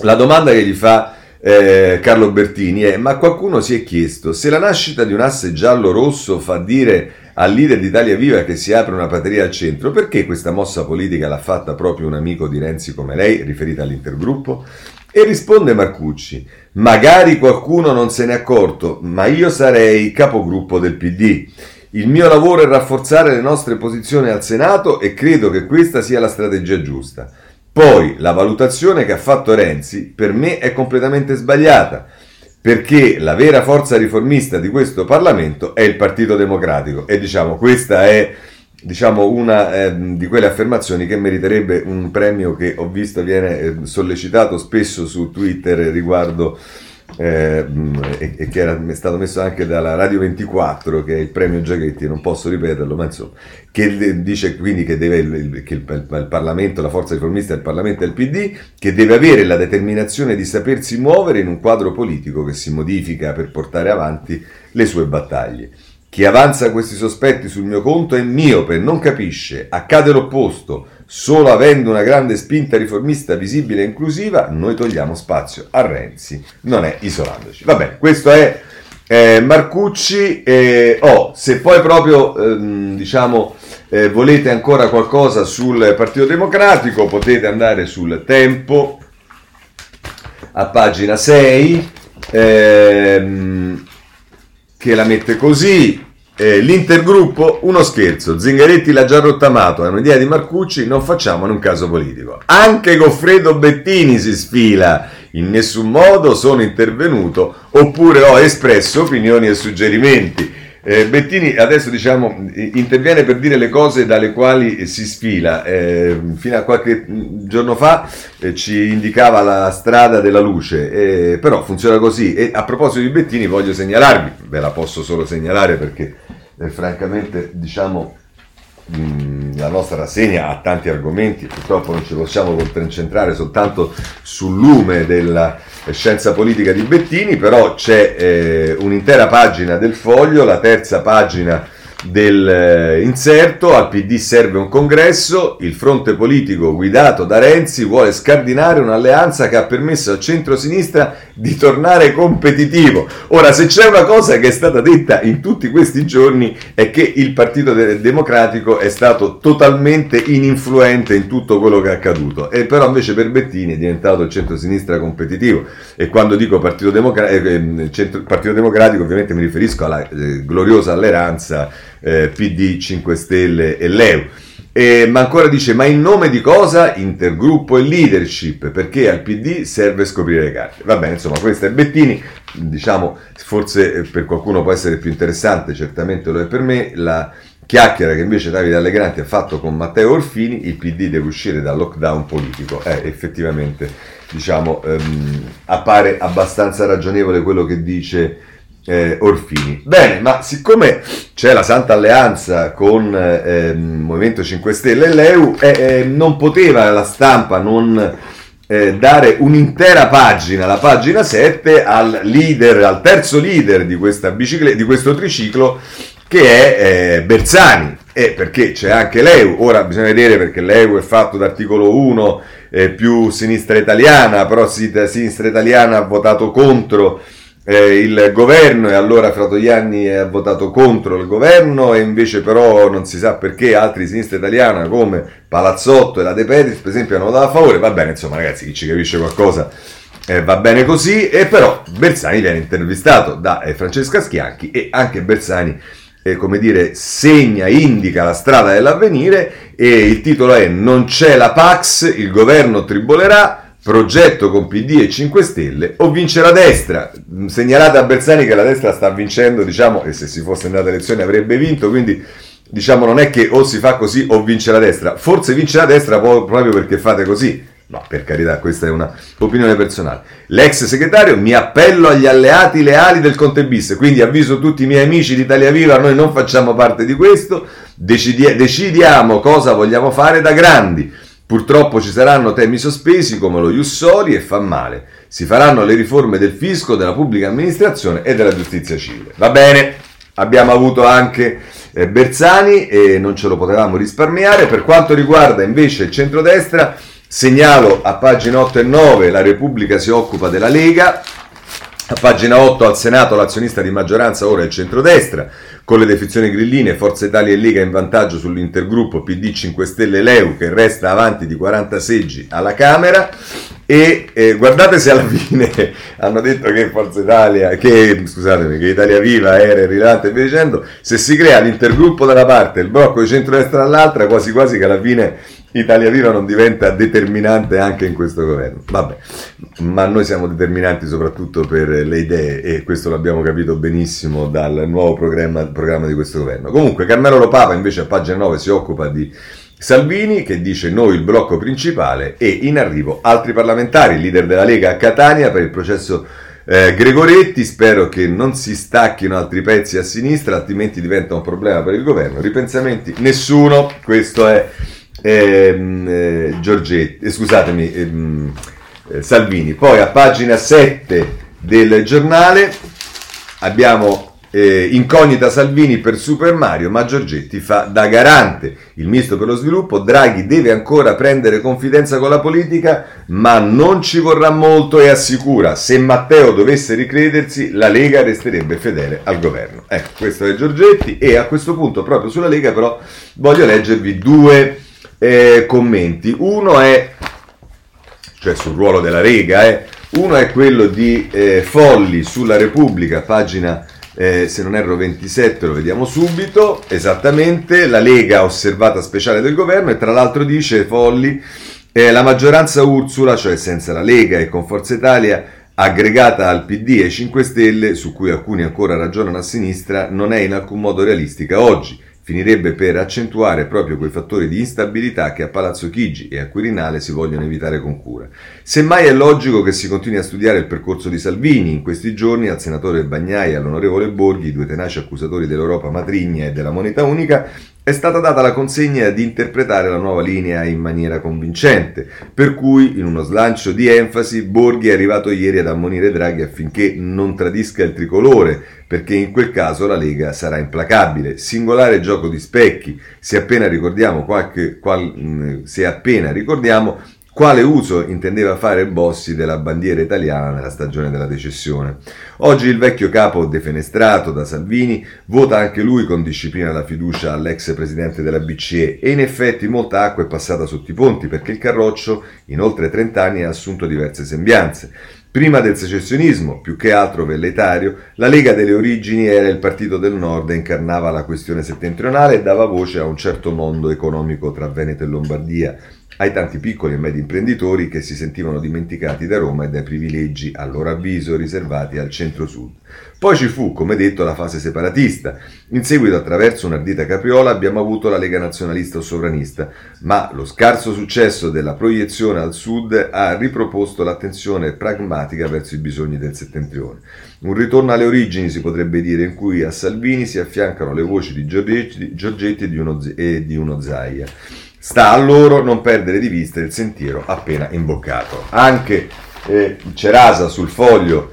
la domanda che gli fa eh, Carlo Bertini è ma qualcuno si è chiesto se la nascita di un asse giallo-rosso fa dire al leader d'Italia Viva che si apre una patria al centro, perché questa mossa politica l'ha fatta proprio un amico di Renzi come lei, riferita all'intergruppo? E risponde Marcucci, magari qualcuno non se n'è accorto, ma io sarei capogruppo del PD. Il mio lavoro è rafforzare le nostre posizioni al Senato e credo che questa sia la strategia giusta. Poi la valutazione che ha fatto Renzi per me è completamente sbagliata, perché la vera forza riformista di questo Parlamento è il Partito Democratico. E diciamo questa è diciamo una eh, di quelle affermazioni che meriterebbe un premio che ho visto viene eh, sollecitato spesso su Twitter riguardo eh, e, e, che era stato messo anche dalla Radio 24, che è il premio Giachetti, non posso ripeterlo, ma insomma, che dice quindi che, deve, che il, il, Parlamento, la forza riformista del Parlamento e il PD, che deve avere la determinazione di sapersi muovere in un quadro politico che si modifica per portare avanti le sue battaglie. Chi avanza questi sospetti sul mio conto è miope, non capisce, accade l'opposto. Solo avendo una grande spinta riformista visibile e inclusiva, noi togliamo spazio a Renzi, non è isolandoci. Vabbè, questo è eh, Marcucci. Eh, oh, se poi proprio, ehm, diciamo, eh, volete ancora qualcosa sul Partito Democratico, potete andare sul Tempo, a pagina 6, ehm, che la mette così. Eh, l'intergruppo, uno scherzo, Zingaretti l'ha già rottamato, è un'idea di Marcucci, non facciamone un caso politico. Anche Goffredo Bettini si sfila, in nessun modo sono intervenuto oppure ho espresso opinioni e suggerimenti. Eh, Bettini adesso diciamo interviene per dire le cose dalle quali si sfila. Eh, fino a qualche giorno fa eh, ci indicava la strada della luce, eh, però funziona così. E a proposito di Bettini voglio segnalarvi, ve la posso solo segnalare perché eh, francamente diciamo la nostra rassegna ha tanti argomenti, purtroppo non ci possiamo concentrare soltanto sul lume della scienza politica di Bettini, però c'è eh, un'intera pagina del foglio, la terza pagina del eh, inserto, al PD serve un congresso, il fronte politico guidato da Renzi vuole scardinare un'alleanza che ha permesso al centro-sinistra di tornare competitivo. Ora, se c'è una cosa che è stata detta in tutti questi giorni è che il Partito Democratico è stato totalmente ininfluente in tutto quello che è accaduto, e però invece per Bettini è diventato il centro-sinistra competitivo e quando dico Partito, Democra- eh, centro- Partito Democratico ovviamente mi riferisco alla eh, gloriosa alleanza eh, PD, 5 Stelle e Leu. E, ma ancora dice, ma in nome di cosa? Intergruppo e leadership, perché al PD serve scoprire le carte. Va bene, insomma, questo è Bettini, diciamo, forse eh, per qualcuno può essere più interessante, certamente lo è per me, la chiacchiera che invece Davide Allegranti ha fatto con Matteo Orfini, il PD deve uscire dal lockdown politico. Eh, effettivamente, diciamo, ehm, appare abbastanza ragionevole quello che dice eh, Orfini. Bene, ma siccome c'è la Santa Alleanza con eh, Movimento 5 Stelle e l'EU, eh, eh, non poteva la stampa non eh, dare un'intera pagina, la pagina 7, al leader, al terzo leader di, bicicletta, di questo triciclo, che è eh, Bersani. Perché c'è anche l'EU, ora bisogna vedere perché l'EU è fatto d'articolo 1 più sinistra italiana, però sinistra italiana ha votato contro eh, il governo e allora Fratoianni ha votato contro il governo e invece però non si sa perché altri di sinistra italiana come Palazzotto e la De Petris per esempio hanno votato a favore, va bene insomma ragazzi chi ci capisce qualcosa eh, va bene così. E però Bersani viene intervistato da eh, Francesca Schianchi e anche Bersani eh, come dire segna, indica la strada dell'avvenire e il titolo è Non c'è la Pax, il governo tribolerà progetto con PD e 5 Stelle o vince la destra. Segnalate a Bersani che la destra sta vincendo, diciamo, e se si fosse andata elezioni avrebbe vinto, quindi diciamo non è che o si fa così o vince la destra, forse vince la destra proprio perché fate così. No, per carità, questa è una opinione personale. L'ex segretario, mi appello agli alleati leali del Conte Bis, quindi avviso tutti i miei amici di Italia Viva, noi non facciamo parte di questo, decidi- decidiamo cosa vogliamo fare da grandi Purtroppo ci saranno temi sospesi come lo Jussoli e fa male. Si faranno le riforme del fisco, della pubblica amministrazione e della giustizia civile. Va bene, abbiamo avuto anche eh, Bersani e non ce lo potevamo risparmiare. Per quanto riguarda invece il centrodestra, segnalo a pagina 8 e 9 la Repubblica si occupa della Lega. A pagina 8 al Senato l'azionista di maggioranza ora è il centrodestra. Con le definizioni grilline, Forza Italia e Lega in vantaggio sull'intergruppo PD 5 Stelle Leu che resta avanti di 40 seggi alla Camera e eh, guardate se alla fine hanno detto che Forza Italia, che scusatemi, che Italia Viva era irrilevante e via dicendo, se si crea l'intergruppo da una parte e il blocco di centro-destra dall'altra, quasi quasi che alla fine Italia Viva non diventa determinante anche in questo governo. Vabbè, ma noi siamo determinanti soprattutto per le idee e questo l'abbiamo capito benissimo dal nuovo programma, programma di questo governo. Comunque Carmelo Lopapa invece a pagina 9 si occupa di Salvini che dice noi il blocco principale e in arrivo altri parlamentari, leader della Lega a Catania per il processo eh, Gregoretti, spero che non si stacchino altri pezzi a sinistra, altrimenti diventa un problema per il governo. Ripensamenti? Nessuno, questo è eh, Giorgetti, eh, scusatemi, ehm, eh, Salvini. Poi a pagina 7 del giornale abbiamo Eh, incognita Salvini per Super Mario, ma Giorgetti fa da garante. Il ministro per lo sviluppo, Draghi deve ancora prendere confidenza con la politica, ma non ci vorrà molto e assicura, se Matteo dovesse ricredersi, la Lega resterebbe fedele al governo. Ecco, questo è Giorgetti e a questo punto proprio sulla Lega però voglio leggervi due eh, commenti. Uno è, cioè sul ruolo della Lega, eh, uno è quello di eh, Folli sulla Repubblica, pagina eh, se non erro 27 lo vediamo subito, esattamente, la Lega osservata speciale del governo e tra l'altro dice Folli, eh, la maggioranza Ursula, cioè senza la Lega e con Forza Italia, aggregata al PD e 5 Stelle, su cui alcuni ancora ragionano a sinistra, non è in alcun modo realistica oggi finirebbe per accentuare proprio quei fattori di instabilità che a Palazzo Chigi e a Quirinale si vogliono evitare con cura. Semmai è logico che si continui a studiare il percorso di Salvini. In questi giorni al senatore Bagnai e all'onorevole Borghi, due tenaci accusatori dell'Europa matrigna e della moneta unica, è stata data la consegna di interpretare la nuova linea in maniera convincente, per cui in uno slancio di enfasi Borghi è arrivato ieri ad ammonire Draghi affinché non tradisca il tricolore, perché in quel caso la Lega sarà implacabile. Singolare gioco di specchi, se appena ricordiamo, qualche, qual, se appena ricordiamo quale uso intendeva fare Bossi della bandiera italiana nella stagione della decessione. Oggi il vecchio capo defenestrato da Salvini vota anche lui con disciplina la fiducia all'ex presidente della BCE e in effetti molta acqua è passata sotto i ponti perché il Carroccio in oltre 30 anni ha assunto diverse sembianze. Prima del secessionismo, più che altro velletario, la Lega delle origini era il partito del nord e incarnava la questione settentrionale e dava voce a un certo mondo economico tra Veneto e Lombardia, ai tanti piccoli e medi imprenditori che si sentivano dimenticati da Roma e dai privilegi, a loro avviso, riservati al centro-sud. Poi ci fu, come detto, la fase separatista. In seguito, attraverso un'ardita capriola, abbiamo avuto la Lega nazionalista o sovranista, ma lo scarso successo della proiezione al sud ha riproposto l'attenzione pragmatica verso i bisogni del settentrione. Un ritorno alle origini, si potrebbe dire, in cui a Salvini si affiancano le voci di Giorgetti, e di uno, uno Zaia. Sta a loro non perdere di vista il sentiero appena imboccato. Anche eh, Cerasa sul foglio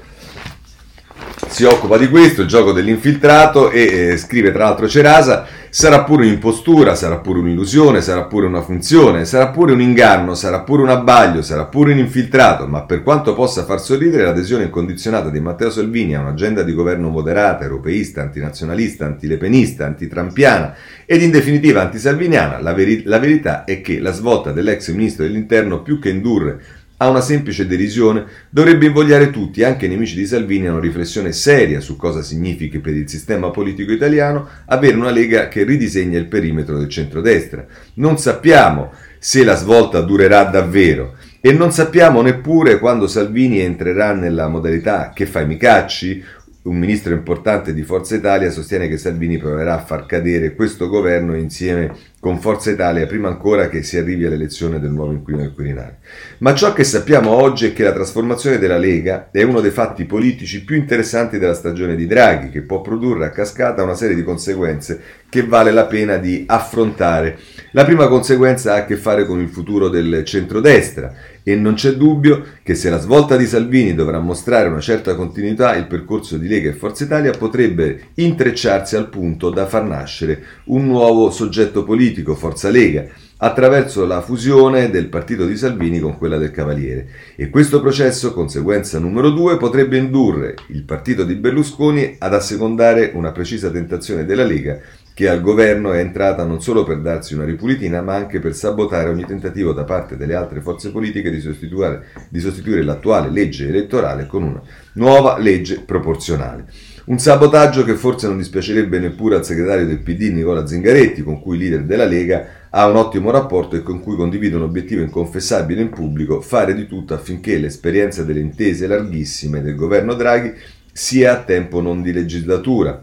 si occupa di questo, il gioco dell'infiltrato e eh, scrive tra l'altro Cerasa, sarà pure un'impostura, sarà pure un'illusione, sarà pure una funzione, sarà pure un inganno, sarà pure un abbaglio, sarà pure un infiltrato, ma per quanto possa far sorridere l'adesione incondizionata di Matteo Salvini a un'agenda di governo moderata, europeista, antinazionalista, antilepenista, antitrampiana ed in definitiva antisalviniana, la, veri- la verità è che la svolta dell'ex ministro dell'interno più che indurre a una semplice derisione, dovrebbe invogliare tutti, anche i nemici di Salvini, a una riflessione seria su cosa significhi per il sistema politico italiano avere una Lega che ridisegna il perimetro del centrodestra. Non sappiamo se la svolta durerà davvero e non sappiamo neppure quando Salvini entrerà nella modalità che fai mi cacci un ministro importante di Forza Italia sostiene che Salvini proverà a far cadere questo governo insieme con Forza Italia prima ancora che si arrivi all'elezione del nuovo inquilino del Quirinale. Ma ciò che sappiamo oggi è che la trasformazione della Lega è uno dei fatti politici più interessanti della stagione di Draghi, che può produrre a cascata una serie di conseguenze che vale la pena di affrontare. La prima conseguenza ha a che fare con il futuro del centrodestra e non c'è dubbio che se la svolta di Salvini dovrà mostrare una certa continuità, il percorso di Lega e Forza Italia potrebbe intrecciarsi al punto da far nascere un nuovo soggetto politico, Forza Lega, attraverso la fusione del partito di Salvini con quella del Cavaliere. E questo processo, conseguenza numero due, potrebbe indurre il partito di Berlusconi ad assecondare una precisa tentazione della Lega che al governo è entrata non solo per darsi una ripulitina, ma anche per sabotare ogni tentativo da parte delle altre forze politiche di sostituire, di sostituire l'attuale legge elettorale con una nuova legge proporzionale. Un sabotaggio che forse non dispiacerebbe neppure al segretario del PD Nicola Zingaretti, con cui il leader della Lega ha un ottimo rapporto e con cui condivide un obiettivo inconfessabile in pubblico, fare di tutto affinché l'esperienza delle intese larghissime del governo Draghi sia a tempo non di legislatura,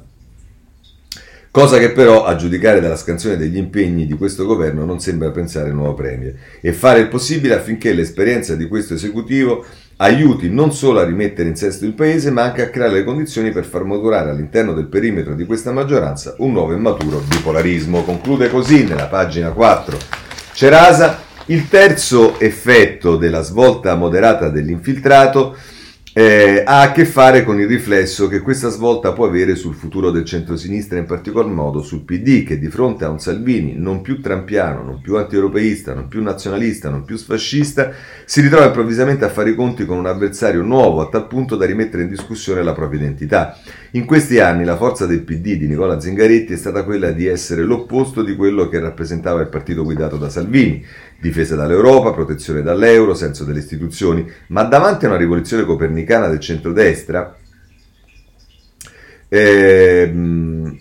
cosa che però, a giudicare dalla scansione degli impegni di questo governo, non sembra pensare nuovo premio, e fare il possibile affinché l'esperienza di questo esecutivo aiuti non solo a rimettere in sesto il Paese, ma anche a creare le condizioni per far maturare all'interno del perimetro di questa maggioranza un nuovo e maturo bipolarismo. Conclude così nella pagina 4 Cerasa. Il terzo effetto della svolta moderata dell'infiltrato eh, ha a che fare con il riflesso che questa svolta può avere sul futuro del centro-sinistra, in particolar modo sul PD, che di fronte a un Salvini non più trampiano, non più antieuropeista, non più nazionalista, non più sfascista, si ritrova improvvisamente a fare i conti con un avversario nuovo, a tal punto da rimettere in discussione la propria identità. In questi anni la forza del PD di Nicola Zingaretti è stata quella di essere l'opposto di quello che rappresentava il partito guidato da Salvini, difesa dall'Europa, protezione dall'euro, senso delle istituzioni, ma davanti a una rivoluzione copernicana del centrodestra ehm,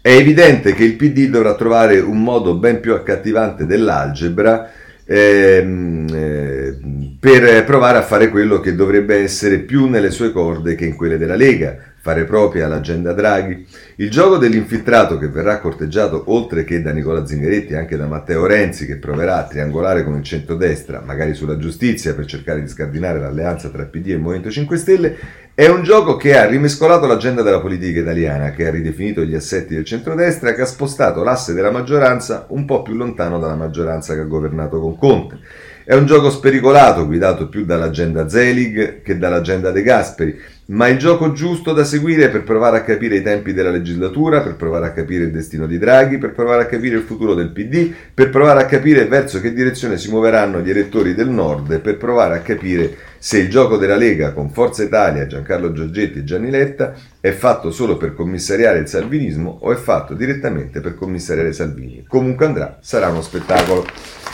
è evidente che il PD dovrà trovare un modo ben più accattivante dell'algebra ehm, eh, per provare a fare quello che dovrebbe essere più nelle sue corde che in quelle della Lega, fare propria l'agenda Draghi. Il gioco dell'infiltrato che verrà corteggiato oltre che da Nicola Zingaretti anche da Matteo Renzi che proverà a triangolare con il centrodestra, magari sulla giustizia per cercare di scardinare l'alleanza tra PD e Movimento 5 Stelle, è un gioco che ha rimescolato l'agenda della politica italiana, che ha ridefinito gli assetti del centrodestra, che ha spostato l'asse della maggioranza un po' più lontano dalla maggioranza che ha governato con Conte. È un gioco spericolato, guidato più dall'agenda Zelig che dall'agenda De Gasperi, ma il gioco giusto da seguire per provare a capire i tempi della legislatura, per provare a capire il destino di Draghi, per provare a capire il futuro del PD, per provare a capire verso che direzione si muoveranno gli elettori del nord, per provare a capire se il gioco della Lega con Forza Italia, Giancarlo Giorgetti e Gianni Letta è fatto solo per commissariare il salvinismo o è fatto direttamente per commissariare Salvini. Comunque andrà, sarà uno spettacolo.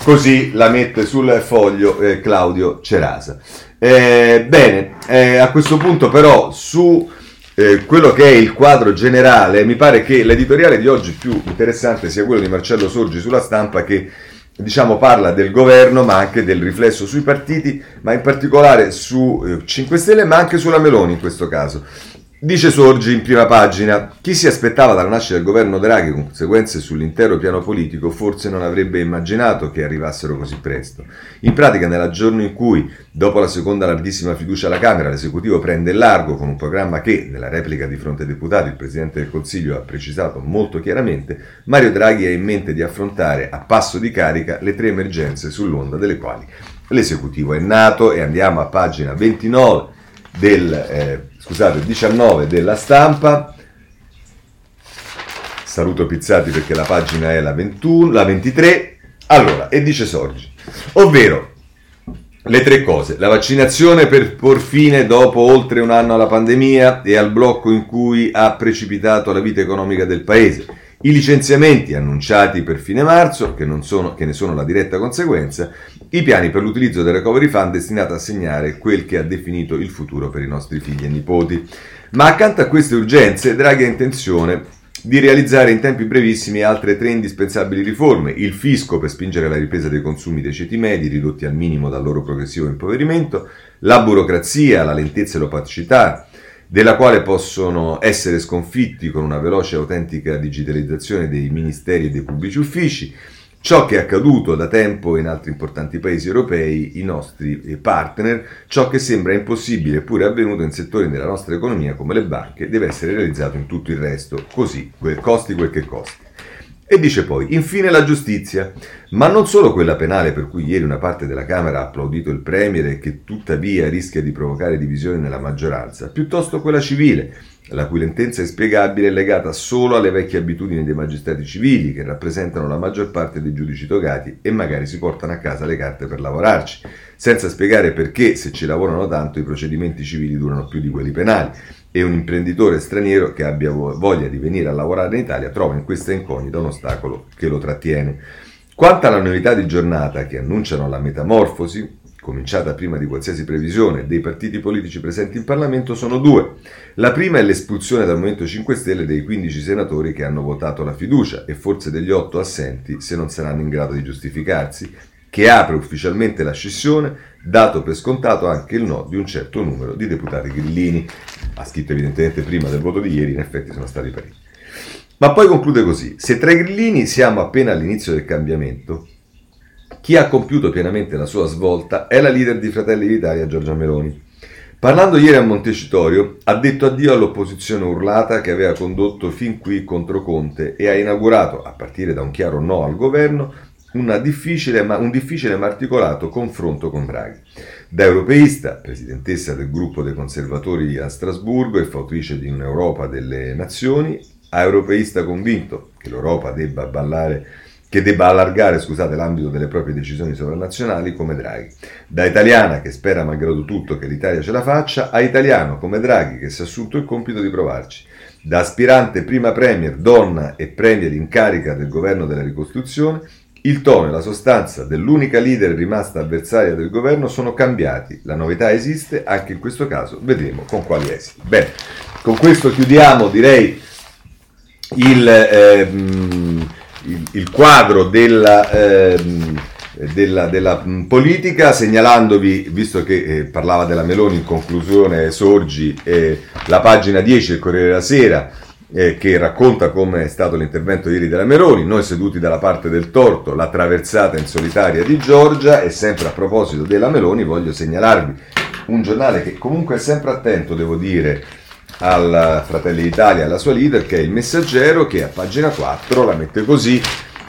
Così la mette sul foglio eh, Claudio Cerasa. Eh, bene, eh, a questo punto però su eh, quello che è il quadro generale, mi pare che l'editoriale di oggi più interessante sia quello di Marcello Sorgi sulla stampa che diciamo parla del governo ma anche del riflesso sui partiti, ma in particolare su 5 eh, Stelle ma anche sulla Meloni in questo caso. Dice Sorgi in prima pagina, chi si aspettava dalla nascita del governo Draghi conseguenze sull'intero piano politico forse non avrebbe immaginato che arrivassero così presto. In pratica nel giorno in cui, dopo la seconda larghissima fiducia alla Camera, l'esecutivo prende largo con un programma che, nella replica di fronte ai deputati, il Presidente del Consiglio ha precisato molto chiaramente, Mario Draghi ha in mente di affrontare a passo di carica le tre emergenze sull'onda delle quali l'esecutivo è nato e andiamo a pagina 29 del... Eh, scusate, 19 della stampa. Saluto Pizzati perché la pagina è la, 21, la 23. Allora, e dice Sorgi, ovvero le tre cose, la vaccinazione per por fine dopo oltre un anno alla pandemia e al blocco in cui ha precipitato la vita economica del paese, i licenziamenti annunciati per fine marzo, che, sono, che ne sono la diretta conseguenza, i piani per l'utilizzo del recovery fund destinato a segnare quel che ha definito il futuro per i nostri figli e nipoti. Ma accanto a queste urgenze, Draghi ha intenzione di realizzare in tempi brevissimi altre tre indispensabili riforme, il fisco per spingere la ripresa dei consumi dei ceti medi ridotti al minimo dal loro progressivo impoverimento, la burocrazia, la lentezza e l'opacità, della quale possono essere sconfitti con una veloce e autentica digitalizzazione dei ministeri e dei pubblici uffici, Ciò che è accaduto da tempo in altri importanti paesi europei, i nostri partner, ciò che sembra impossibile eppure avvenuto in settori della nostra economia come le banche, deve essere realizzato in tutto il resto, così, costi quel che costi. E dice poi, infine la giustizia, ma non solo quella penale per cui ieri una parte della Camera ha applaudito il Premier e che tuttavia rischia di provocare divisioni nella maggioranza, piuttosto quella civile, la cui lentezza inspiegabile è legata solo alle vecchie abitudini dei magistrati civili, che rappresentano la maggior parte dei giudici togati e magari si portano a casa le carte per lavorarci, senza spiegare perché, se ci lavorano tanto, i procedimenti civili durano più di quelli penali. E un imprenditore straniero che abbia voglia di venire a lavorare in Italia trova in questa incognita un ostacolo che lo trattiene. Quanto alla novità di giornata che annunciano la metamorfosi, cominciata prima di qualsiasi previsione, dei partiti politici presenti in Parlamento sono due. La prima è l'espulsione dal Movimento 5 Stelle dei 15 senatori che hanno votato la fiducia e forse degli 8 assenti se non saranno in grado di giustificarsi, che apre ufficialmente la scissione, dato per scontato anche il no di un certo numero di deputati grillini. Ha scritto evidentemente prima del voto di ieri, in effetti sono stati parecchi. Ma poi conclude così, se tra i grillini siamo appena all'inizio del cambiamento, chi ha compiuto pienamente la sua svolta è la leader di Fratelli d'Italia, Giorgia Meloni. Parlando ieri a Montecitorio, ha detto addio all'opposizione urlata che aveva condotto fin qui contro Conte e ha inaugurato, a partire da un chiaro no al governo, difficile, un difficile ma articolato confronto con Draghi. Da europeista, presidentessa del gruppo dei conservatori a Strasburgo e fautrice di un'Europa delle nazioni, a europeista convinto che l'Europa debba ballare che debba allargare scusate, l'ambito delle proprie decisioni sovranazionali come Draghi. Da italiana che spera malgrado tutto che l'Italia ce la faccia, a italiano come Draghi che si è assunto il compito di provarci. Da aspirante prima premier, donna e premier in carica del governo della ricostruzione, il tono e la sostanza dell'unica leader rimasta avversaria del governo sono cambiati. La novità esiste, anche in questo caso vedremo con quali esiti. Bene, con questo chiudiamo direi il, eh, il, il quadro della... Eh, della, della, politica, segnalandovi, visto che eh, parlava della Meloni in conclusione, sorgi eh, la pagina 10 del Corriere della Sera, eh, che racconta come è stato l'intervento ieri della Meloni, noi seduti dalla parte del torto, la traversata in solitaria di Giorgia e sempre a proposito della Meloni voglio segnalarvi un giornale che comunque è sempre attento, devo dire, al Fratelli d'Italia, alla sua leader, che è il Messaggero, che a pagina 4 la mette così,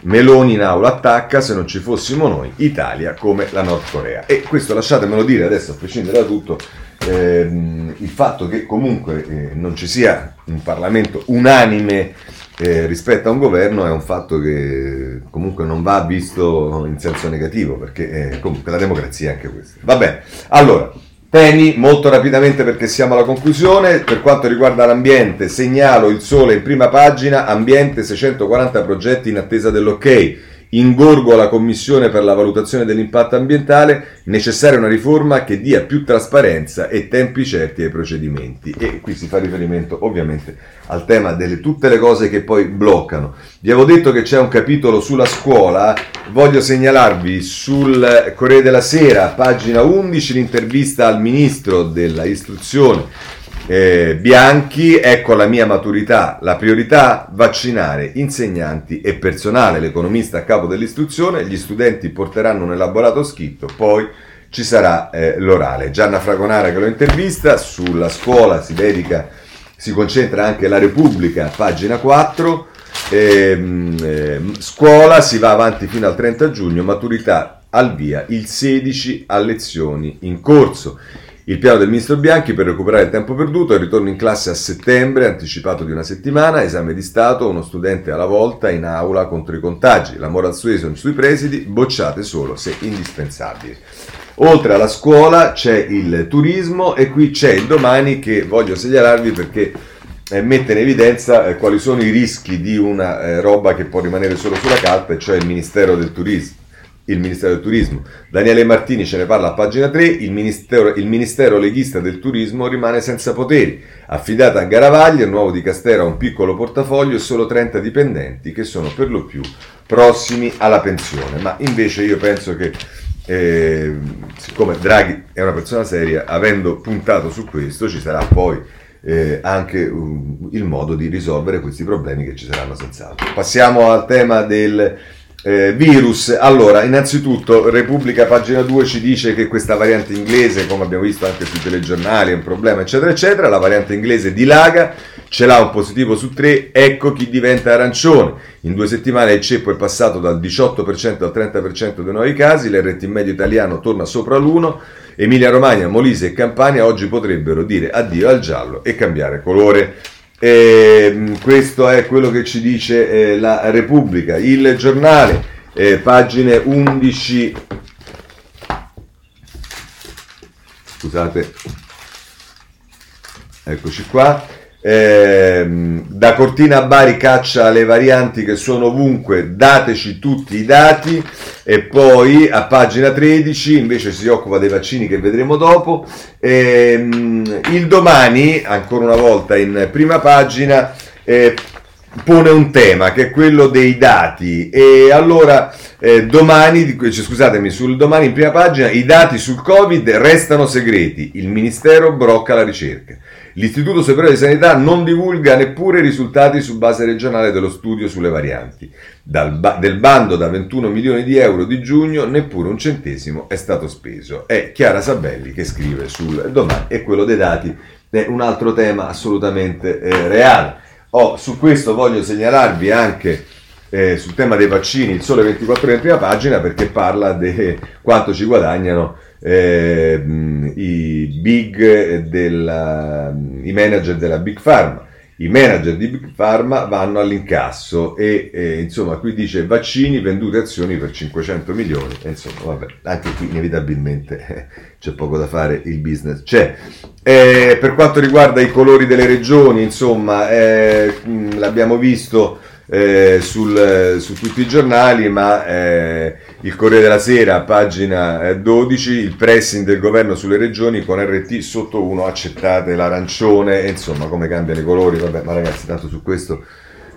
Meloni in aula attacca, se non ci fossimo noi, Italia come la Nord Corea. E questo lasciatemelo dire adesso, a prescindere da tutto, ehm, il fatto che comunque eh, non ci sia un Parlamento unanime eh, rispetto a un governo è un fatto che comunque non va visto in senso negativo, perché eh, comunque la democrazia è anche questa. Va bene, allora, temi molto rapidamente perché siamo alla conclusione. Per quanto riguarda l'ambiente, segnalo il sole in prima pagina, ambiente 640 progetti in attesa dell'ok ingorgo alla Commissione per la valutazione dell'impatto ambientale, necessaria una riforma che dia più trasparenza e tempi certi ai procedimenti. E qui si fa riferimento ovviamente al tema delle tutte le cose che poi bloccano. Vi avevo detto che c'è un capitolo sulla scuola, voglio segnalarvi sul Corriere della Sera, pagina 11, l'intervista al ministro della istruzione eh, Bianchi, ecco la mia maturità, la priorità vaccinare insegnanti e personale, l'economista a capo dell'istruzione, gli studenti porteranno un elaborato scritto, poi ci sarà eh, l'orale. Gianna Fragonara che lo intervista, sulla scuola si dedica, si concentra anche la Repubblica, pagina 4, eh, eh, scuola si va avanti fino al 30 giugno, maturità al via il 16 a lezioni in corso. Il piano del ministro Bianchi per recuperare il tempo perduto, il ritorno in classe a settembre, anticipato di una settimana, esame di Stato, uno studente alla volta in aula contro i contagi, la moral suasion sui presidi, bocciate solo se indispensabili. Oltre alla scuola c'è il turismo e qui c'è il domani che voglio segnalarvi perché eh, mette in evidenza eh, quali sono i rischi di una eh, roba che può rimanere solo sulla carta, cioè il Ministero del Turismo il Ministero del Turismo. Daniele Martini ce ne parla a pagina 3, il Ministero, il ministero leghista del Turismo rimane senza poteri. Affidata a Garavaglia, il nuovo di Castera ha un piccolo portafoglio e solo 30 dipendenti che sono per lo più prossimi alla pensione. Ma invece io penso che, eh, siccome Draghi è una persona seria, avendo puntato su questo ci sarà poi eh, anche uh, il modo di risolvere questi problemi che ci saranno senz'altro. Passiamo al tema del eh, virus, allora, innanzitutto Repubblica pagina 2 ci dice che questa variante inglese, come abbiamo visto anche sui telegiornali, è un problema, eccetera, eccetera. La variante inglese dilaga, ce l'ha un positivo su 3, ecco chi diventa arancione. In due settimane il ceppo è passato dal 18% al 30% dei nuovi casi, l'RT medio italiano torna sopra l'1, Emilia Romagna, Molise e Campania oggi potrebbero dire addio al giallo e cambiare colore. Eh, questo è quello che ci dice eh, la Repubblica, il giornale, eh, pagine 11. Scusate, eccoci qua. Eh, da Cortina a Bari caccia le varianti che sono ovunque, dateci tutti i dati e poi a pagina 13 invece si occupa dei vaccini che vedremo dopo. Eh, il domani, ancora una volta in prima pagina, eh, pone un tema che è quello dei dati e allora eh, domani, scusatemi, sul domani in prima pagina i dati sul Covid restano segreti, il Ministero brocca la ricerca. L'Istituto Superiore di Sanità non divulga neppure i risultati su base regionale dello studio sulle varianti. Ba- del bando da 21 milioni di euro di giugno neppure un centesimo è stato speso. È Chiara Sabelli che scrive sul domani e quello dei dati è un altro tema assolutamente eh, reale. Oh, su questo voglio segnalarvi anche eh, sul tema dei vaccini, il sole 24 ore in prima pagina perché parla di quanto ci guadagnano eh, i big della, i manager della Big Pharma i manager di Big Pharma vanno all'incasso e eh, insomma qui dice vaccini, vendute azioni per 500 milioni e insomma vabbè, anche qui inevitabilmente eh, c'è poco da fare, il business c'è. Eh, per quanto riguarda i colori delle regioni, insomma, eh, l'abbiamo visto eh, sul, su tutti i giornali, ma eh, il Corriere della Sera, pagina 12, eh, il pressing del governo sulle regioni con RT sotto 1, accettate l'arancione, insomma come cambiano i colori, vabbè, ma ragazzi tanto su questo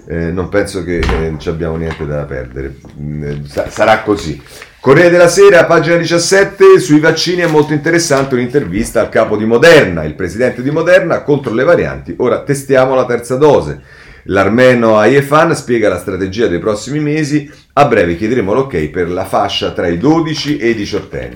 eh, non penso che eh, ci abbiamo niente da perdere, mm, sarà così. Corriere della Sera, pagina 17, sui vaccini è molto interessante un'intervista al capo di Moderna, il presidente di Moderna, contro le varianti, ora testiamo la terza dose. L'armeno Ayefan spiega la strategia dei prossimi mesi, a breve chiederemo l'ok per la fascia tra i 12 e i 18 anni.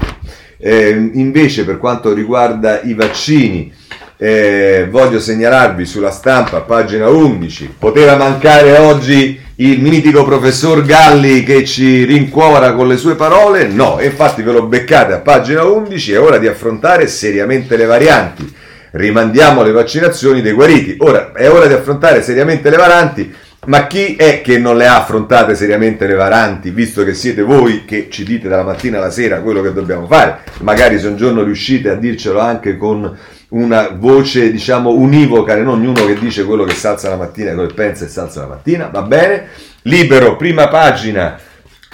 Eh, invece per quanto riguarda i vaccini, eh, voglio segnalarvi sulla stampa, pagina 11, poteva mancare oggi il mitico professor Galli che ci rincuora con le sue parole? No, infatti ve lo beccate a pagina 11, è ora di affrontare seriamente le varianti rimandiamo le vaccinazioni dei guariti. Ora è ora di affrontare seriamente le varanti, ma chi è che non le ha affrontate seriamente le varanti, visto che siete voi che ci dite dalla mattina alla sera quello che dobbiamo fare? Magari se un giorno riuscite a dircelo anche con una voce, diciamo, univoca, non ognuno che dice quello che salza la mattina, quello che pensa e salza la mattina, va bene? Libero, prima pagina.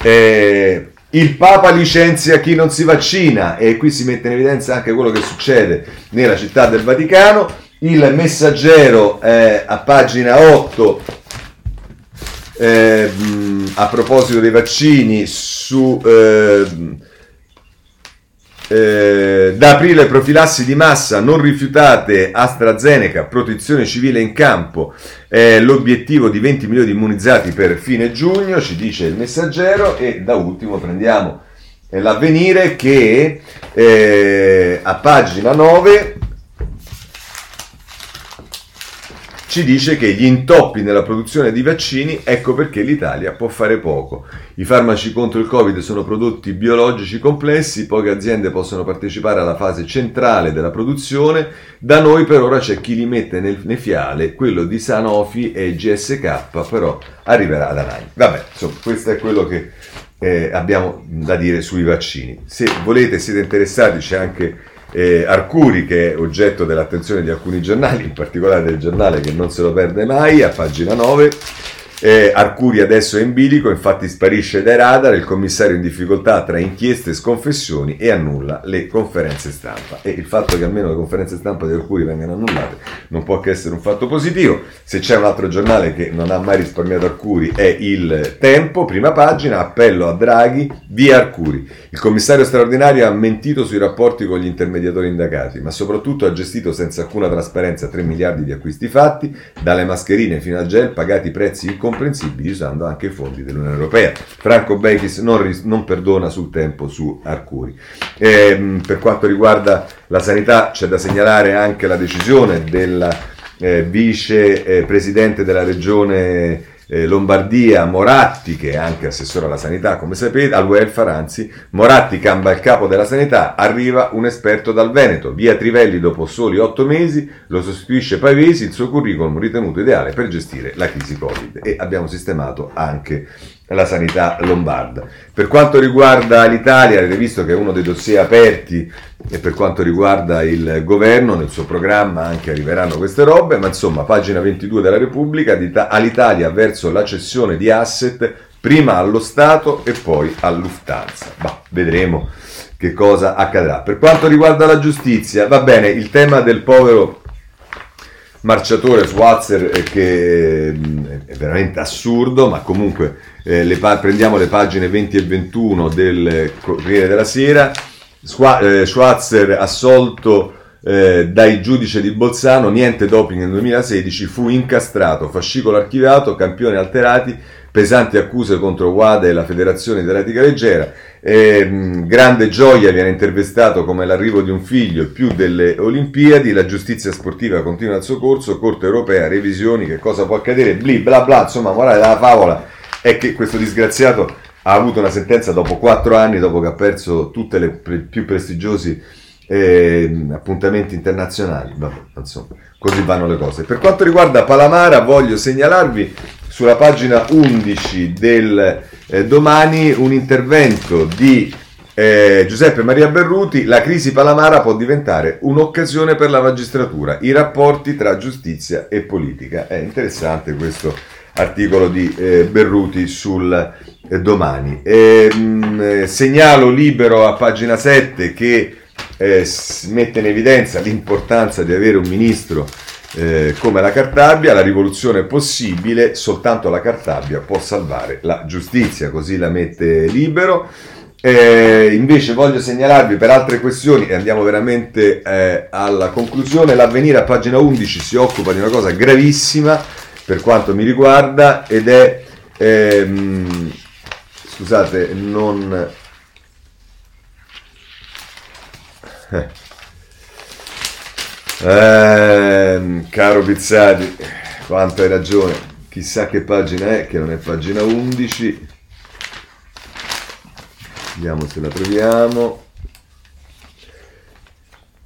Eh, il Papa licenzia chi non si vaccina e qui si mette in evidenza anche quello che succede nella città del Vaticano. Il messaggero eh, a pagina 8 eh, a proposito dei vaccini su eh, eh, da aprile profilassi di massa non rifiutate AstraZeneca, protezione civile in campo, eh, l'obiettivo di 20 milioni di immunizzati per fine giugno, ci dice il messaggero. E da ultimo prendiamo eh, l'avvenire che eh, a pagina 9 ci dice che gli intoppi nella produzione di vaccini, ecco perché l'Italia può fare poco. I farmaci contro il Covid sono prodotti biologici complessi, poche aziende possono partecipare alla fase centrale della produzione, da noi per ora c'è chi li mette nel nefiale, quello di Sanofi e GSK però arriverà da Nine. Vabbè, insomma, questo è quello che eh, abbiamo da dire sui vaccini. Se volete, siete interessati, c'è anche eh, Arcuri che è oggetto dell'attenzione di alcuni giornali, in particolare del giornale che non se lo perde mai, a pagina 9 eh, Arcuri adesso è in bilico, infatti sparisce dai radar, il commissario in difficoltà tra inchieste e sconfessioni e annulla le conferenze stampa. E il fatto che almeno le conferenze stampa di Arcuri vengano annullate non può che essere un fatto positivo. Se c'è un altro giornale che non ha mai risparmiato Arcuri è il Tempo, prima pagina, appello a Draghi, via Arcuri. Il commissario straordinario ha mentito sui rapporti con gli intermediatori indagati, ma soprattutto ha gestito senza alcuna trasparenza 3 miliardi di acquisti fatti, dalle mascherine fino al gel, pagati prezzi incomprensibili comprensibili usando anche i fondi dell'Unione Europea. Franco Bechis non, non perdona sul tempo su Arcuri. Eh, per quanto riguarda la sanità c'è da segnalare anche la decisione del eh, vice eh, presidente della regione eh, Lombardia, Moratti, che è anche assessore alla sanità, come sapete, al welfare, anzi, Moratti cambia il capo della sanità, arriva un esperto dal Veneto, via Trivelli dopo soli otto mesi, lo sostituisce Pavesi, il suo curriculum ritenuto ideale per gestire la crisi Covid. E abbiamo sistemato anche la sanità lombarda. Per quanto riguarda l'Italia, avete visto che è uno dei dossier aperti e per quanto riguarda il governo, nel suo programma anche arriveranno queste robe, ma insomma, pagina 22 della Repubblica, all'Italia verso la cessione di asset, prima allo Stato e poi all'Uftanza. Bah, vedremo che cosa accadrà. Per quanto riguarda la giustizia, va bene, il tema del povero marciatore Swatzer eh, che mm, è veramente assurdo, ma comunque eh, le pa- prendiamo le pagine 20 e 21 del Corriere della Sera. Schwa- eh, Schwarzer assolto eh, dai giudici di Bolzano, niente doping nel 2016, fu incastrato, fascicolo archiviato, campioni alterati, pesanti accuse contro WADA e la Federazione dell'Etica Leggera. Eh, grande gioia viene intervistato come l'arrivo di un figlio più delle Olimpiadi, la giustizia sportiva continua il suo corso, Corte Europea, revisioni, che cosa può accadere, bli bla bla, insomma, morale della favola è che questo disgraziato ha avuto una sentenza dopo quattro anni, dopo che ha perso tutti i pre- più prestigiosi eh, appuntamenti internazionali. Vabbè, insomma, così vanno le cose. Per quanto riguarda Palamara, voglio segnalarvi sulla pagina 11 del eh, domani un intervento di eh, Giuseppe Maria Berruti, la crisi Palamara può diventare un'occasione per la magistratura, i rapporti tra giustizia e politica. È interessante questo articolo di eh, Berruti sul eh, domani. Ehm, eh, segnalo libero a pagina 7 che eh, mette in evidenza l'importanza di avere un ministro eh, come la Cartabia, la rivoluzione è possibile, soltanto la Cartabia può salvare la giustizia, così la mette libero. Eh, invece voglio segnalarvi per altre questioni e andiamo veramente eh, alla conclusione. L'avvenire a pagina 11 si occupa di una cosa gravissima per quanto mi riguarda ed è, ehm, scusate, non... Eh. Caro Pizzati, quanto hai ragione, chissà che pagina è, che non è pagina 11. Vediamo se la troviamo.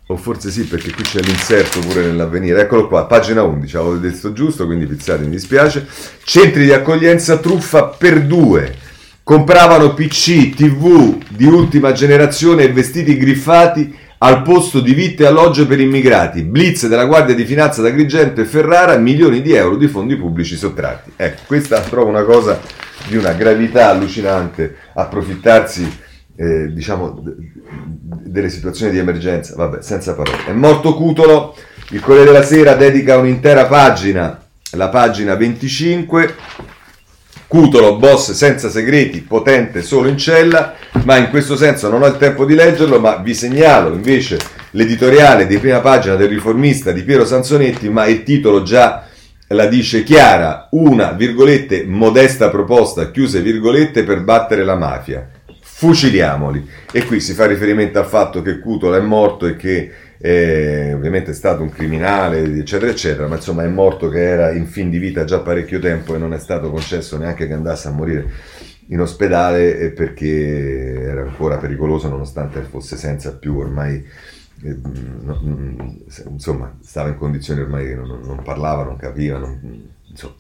O forse sì, perché qui c'è l'inserto pure nell'avvenire. Eccolo qua, pagina 11, avevo detto giusto, quindi Pizzati mi dispiace. Centri di accoglienza truffa per due. Compravano PC, TV di ultima generazione e vestiti griffati al posto di vitte e alloggio per immigrati. Blitz della Guardia di Finanza d'Agrigento e Ferrara, milioni di euro di fondi pubblici sottratti. Ecco, questa trovo una cosa di una gravità allucinante, approfittarsi eh, diciamo delle situazioni di emergenza, vabbè, senza parole. È morto Cutolo, il Corriere della Sera dedica un'intera pagina, la pagina 25, Cutolo, boss senza segreti, potente solo in cella, ma in questo senso non ho il tempo di leggerlo, ma vi segnalo invece l'editoriale di prima pagina del riformista di Piero Sansonetti, ma il titolo già la dice chiara, una, virgolette, modesta proposta, chiuse virgolette, per battere la mafia. Fuciliamoli. E qui si fa riferimento al fatto che Cutolo è morto e che eh, ovviamente è stato un criminale, eccetera, eccetera, ma insomma è morto che era in fin di vita già parecchio tempo e non è stato concesso neanche che andasse a morire in ospedale perché era ancora pericoloso nonostante fosse senza più ormai eh, insomma stava in condizioni ormai che non, non parlava, non capiva, non, insomma.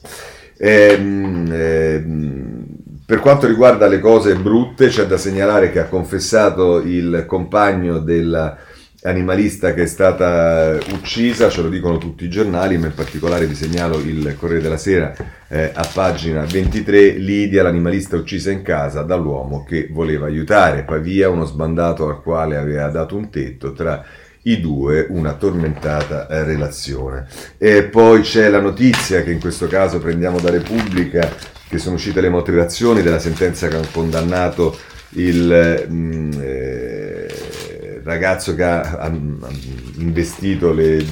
Ehm, ehm, per quanto riguarda le cose brutte, c'è da segnalare che ha confessato il compagno della animalista che è stata uccisa, ce lo dicono tutti i giornali, ma in particolare vi segnalo il Corriere della Sera eh, a pagina 23, Lidia, l'animalista uccisa in casa dall'uomo che voleva aiutare, Pavia, uno sbandato al quale aveva dato un tetto, tra i due una tormentata eh, relazione. E poi c'è la notizia che in questo caso prendiamo da Repubblica, che sono uscite le motivazioni della sentenza che ha condannato il... Mh, mm, eh, ragazzo che ha, ha investito le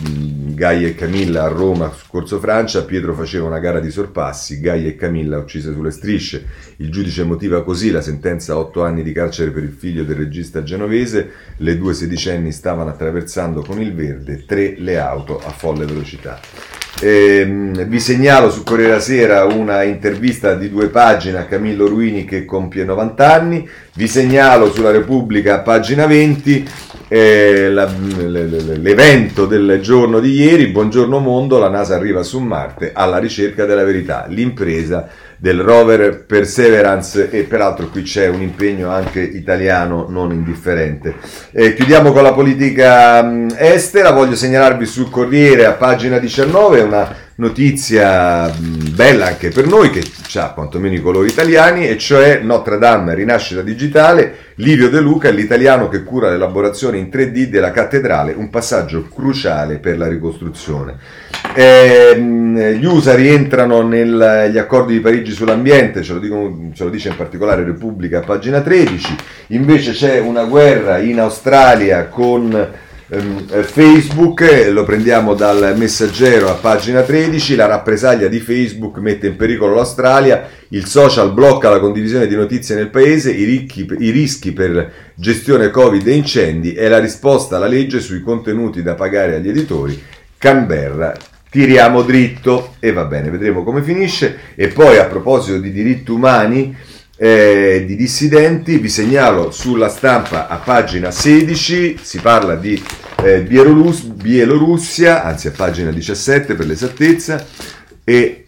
Gaia e Camilla a Roma su Corso Francia, Pietro faceva una gara di sorpassi, Gaia e Camilla uccise sulle strisce, il giudice motiva così la sentenza a 8 anni di carcere per il figlio del regista genovese, le due sedicenni stavano attraversando con il verde tre le auto a folle velocità. Eh, vi segnalo su Corriere Sera una intervista di due pagine a Camillo Ruini che compie 90 anni. Vi segnalo sulla Repubblica, pagina 20, eh, la, l'evento del giorno di ieri. Buongiorno mondo, la NASA arriva su Marte alla ricerca della verità. L'impresa del rover Perseverance e peraltro qui c'è un impegno anche italiano non indifferente. Eh, chiudiamo con la politica mh, estera, voglio segnalarvi sul Corriere a pagina 19 una notizia bella anche per noi che ha quantomeno i colori italiani e cioè Notre Dame Rinascita Digitale, Livio De Luca, l'italiano che cura l'elaborazione in 3D della cattedrale, un passaggio cruciale per la ricostruzione. Eh, gli USA rientrano negli accordi di Parigi sull'ambiente, ce lo, dico, ce lo dice in particolare Repubblica, pagina 13, invece c'è una guerra in Australia con Ehm, Facebook, eh, lo prendiamo dal messaggero a pagina 13, la rappresaglia di Facebook mette in pericolo l'Australia, il social blocca la condivisione di notizie nel paese, i, ricchi, i rischi per gestione Covid e incendi e la risposta alla legge sui contenuti da pagare agli editori, Canberra tiriamo dritto e va bene, vedremo come finisce. E poi a proposito di diritti umani, eh, di dissidenti, vi segnalo sulla stampa a pagina 16, si parla di eh, Bielorus- Bielorussia, anzi a pagina 17 per l'esattezza, e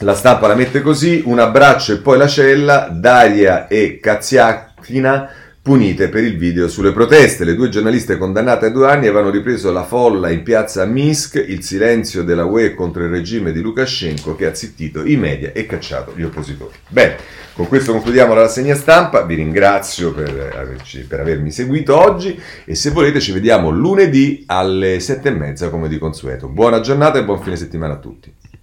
la stampa la mette così, un abbraccio e poi la cella, Daria e Kaziakina punite per il video sulle proteste. Le due giornaliste condannate a due anni avevano ripreso la folla in piazza Minsk, il silenzio della UE contro il regime di Lukashenko che ha zittito i media e cacciato gli oppositori. Bene, con questo concludiamo la rassegna stampa, vi ringrazio per, averci, per avermi seguito oggi e se volete ci vediamo lunedì alle sette e mezza come di consueto. Buona giornata e buon fine settimana a tutti.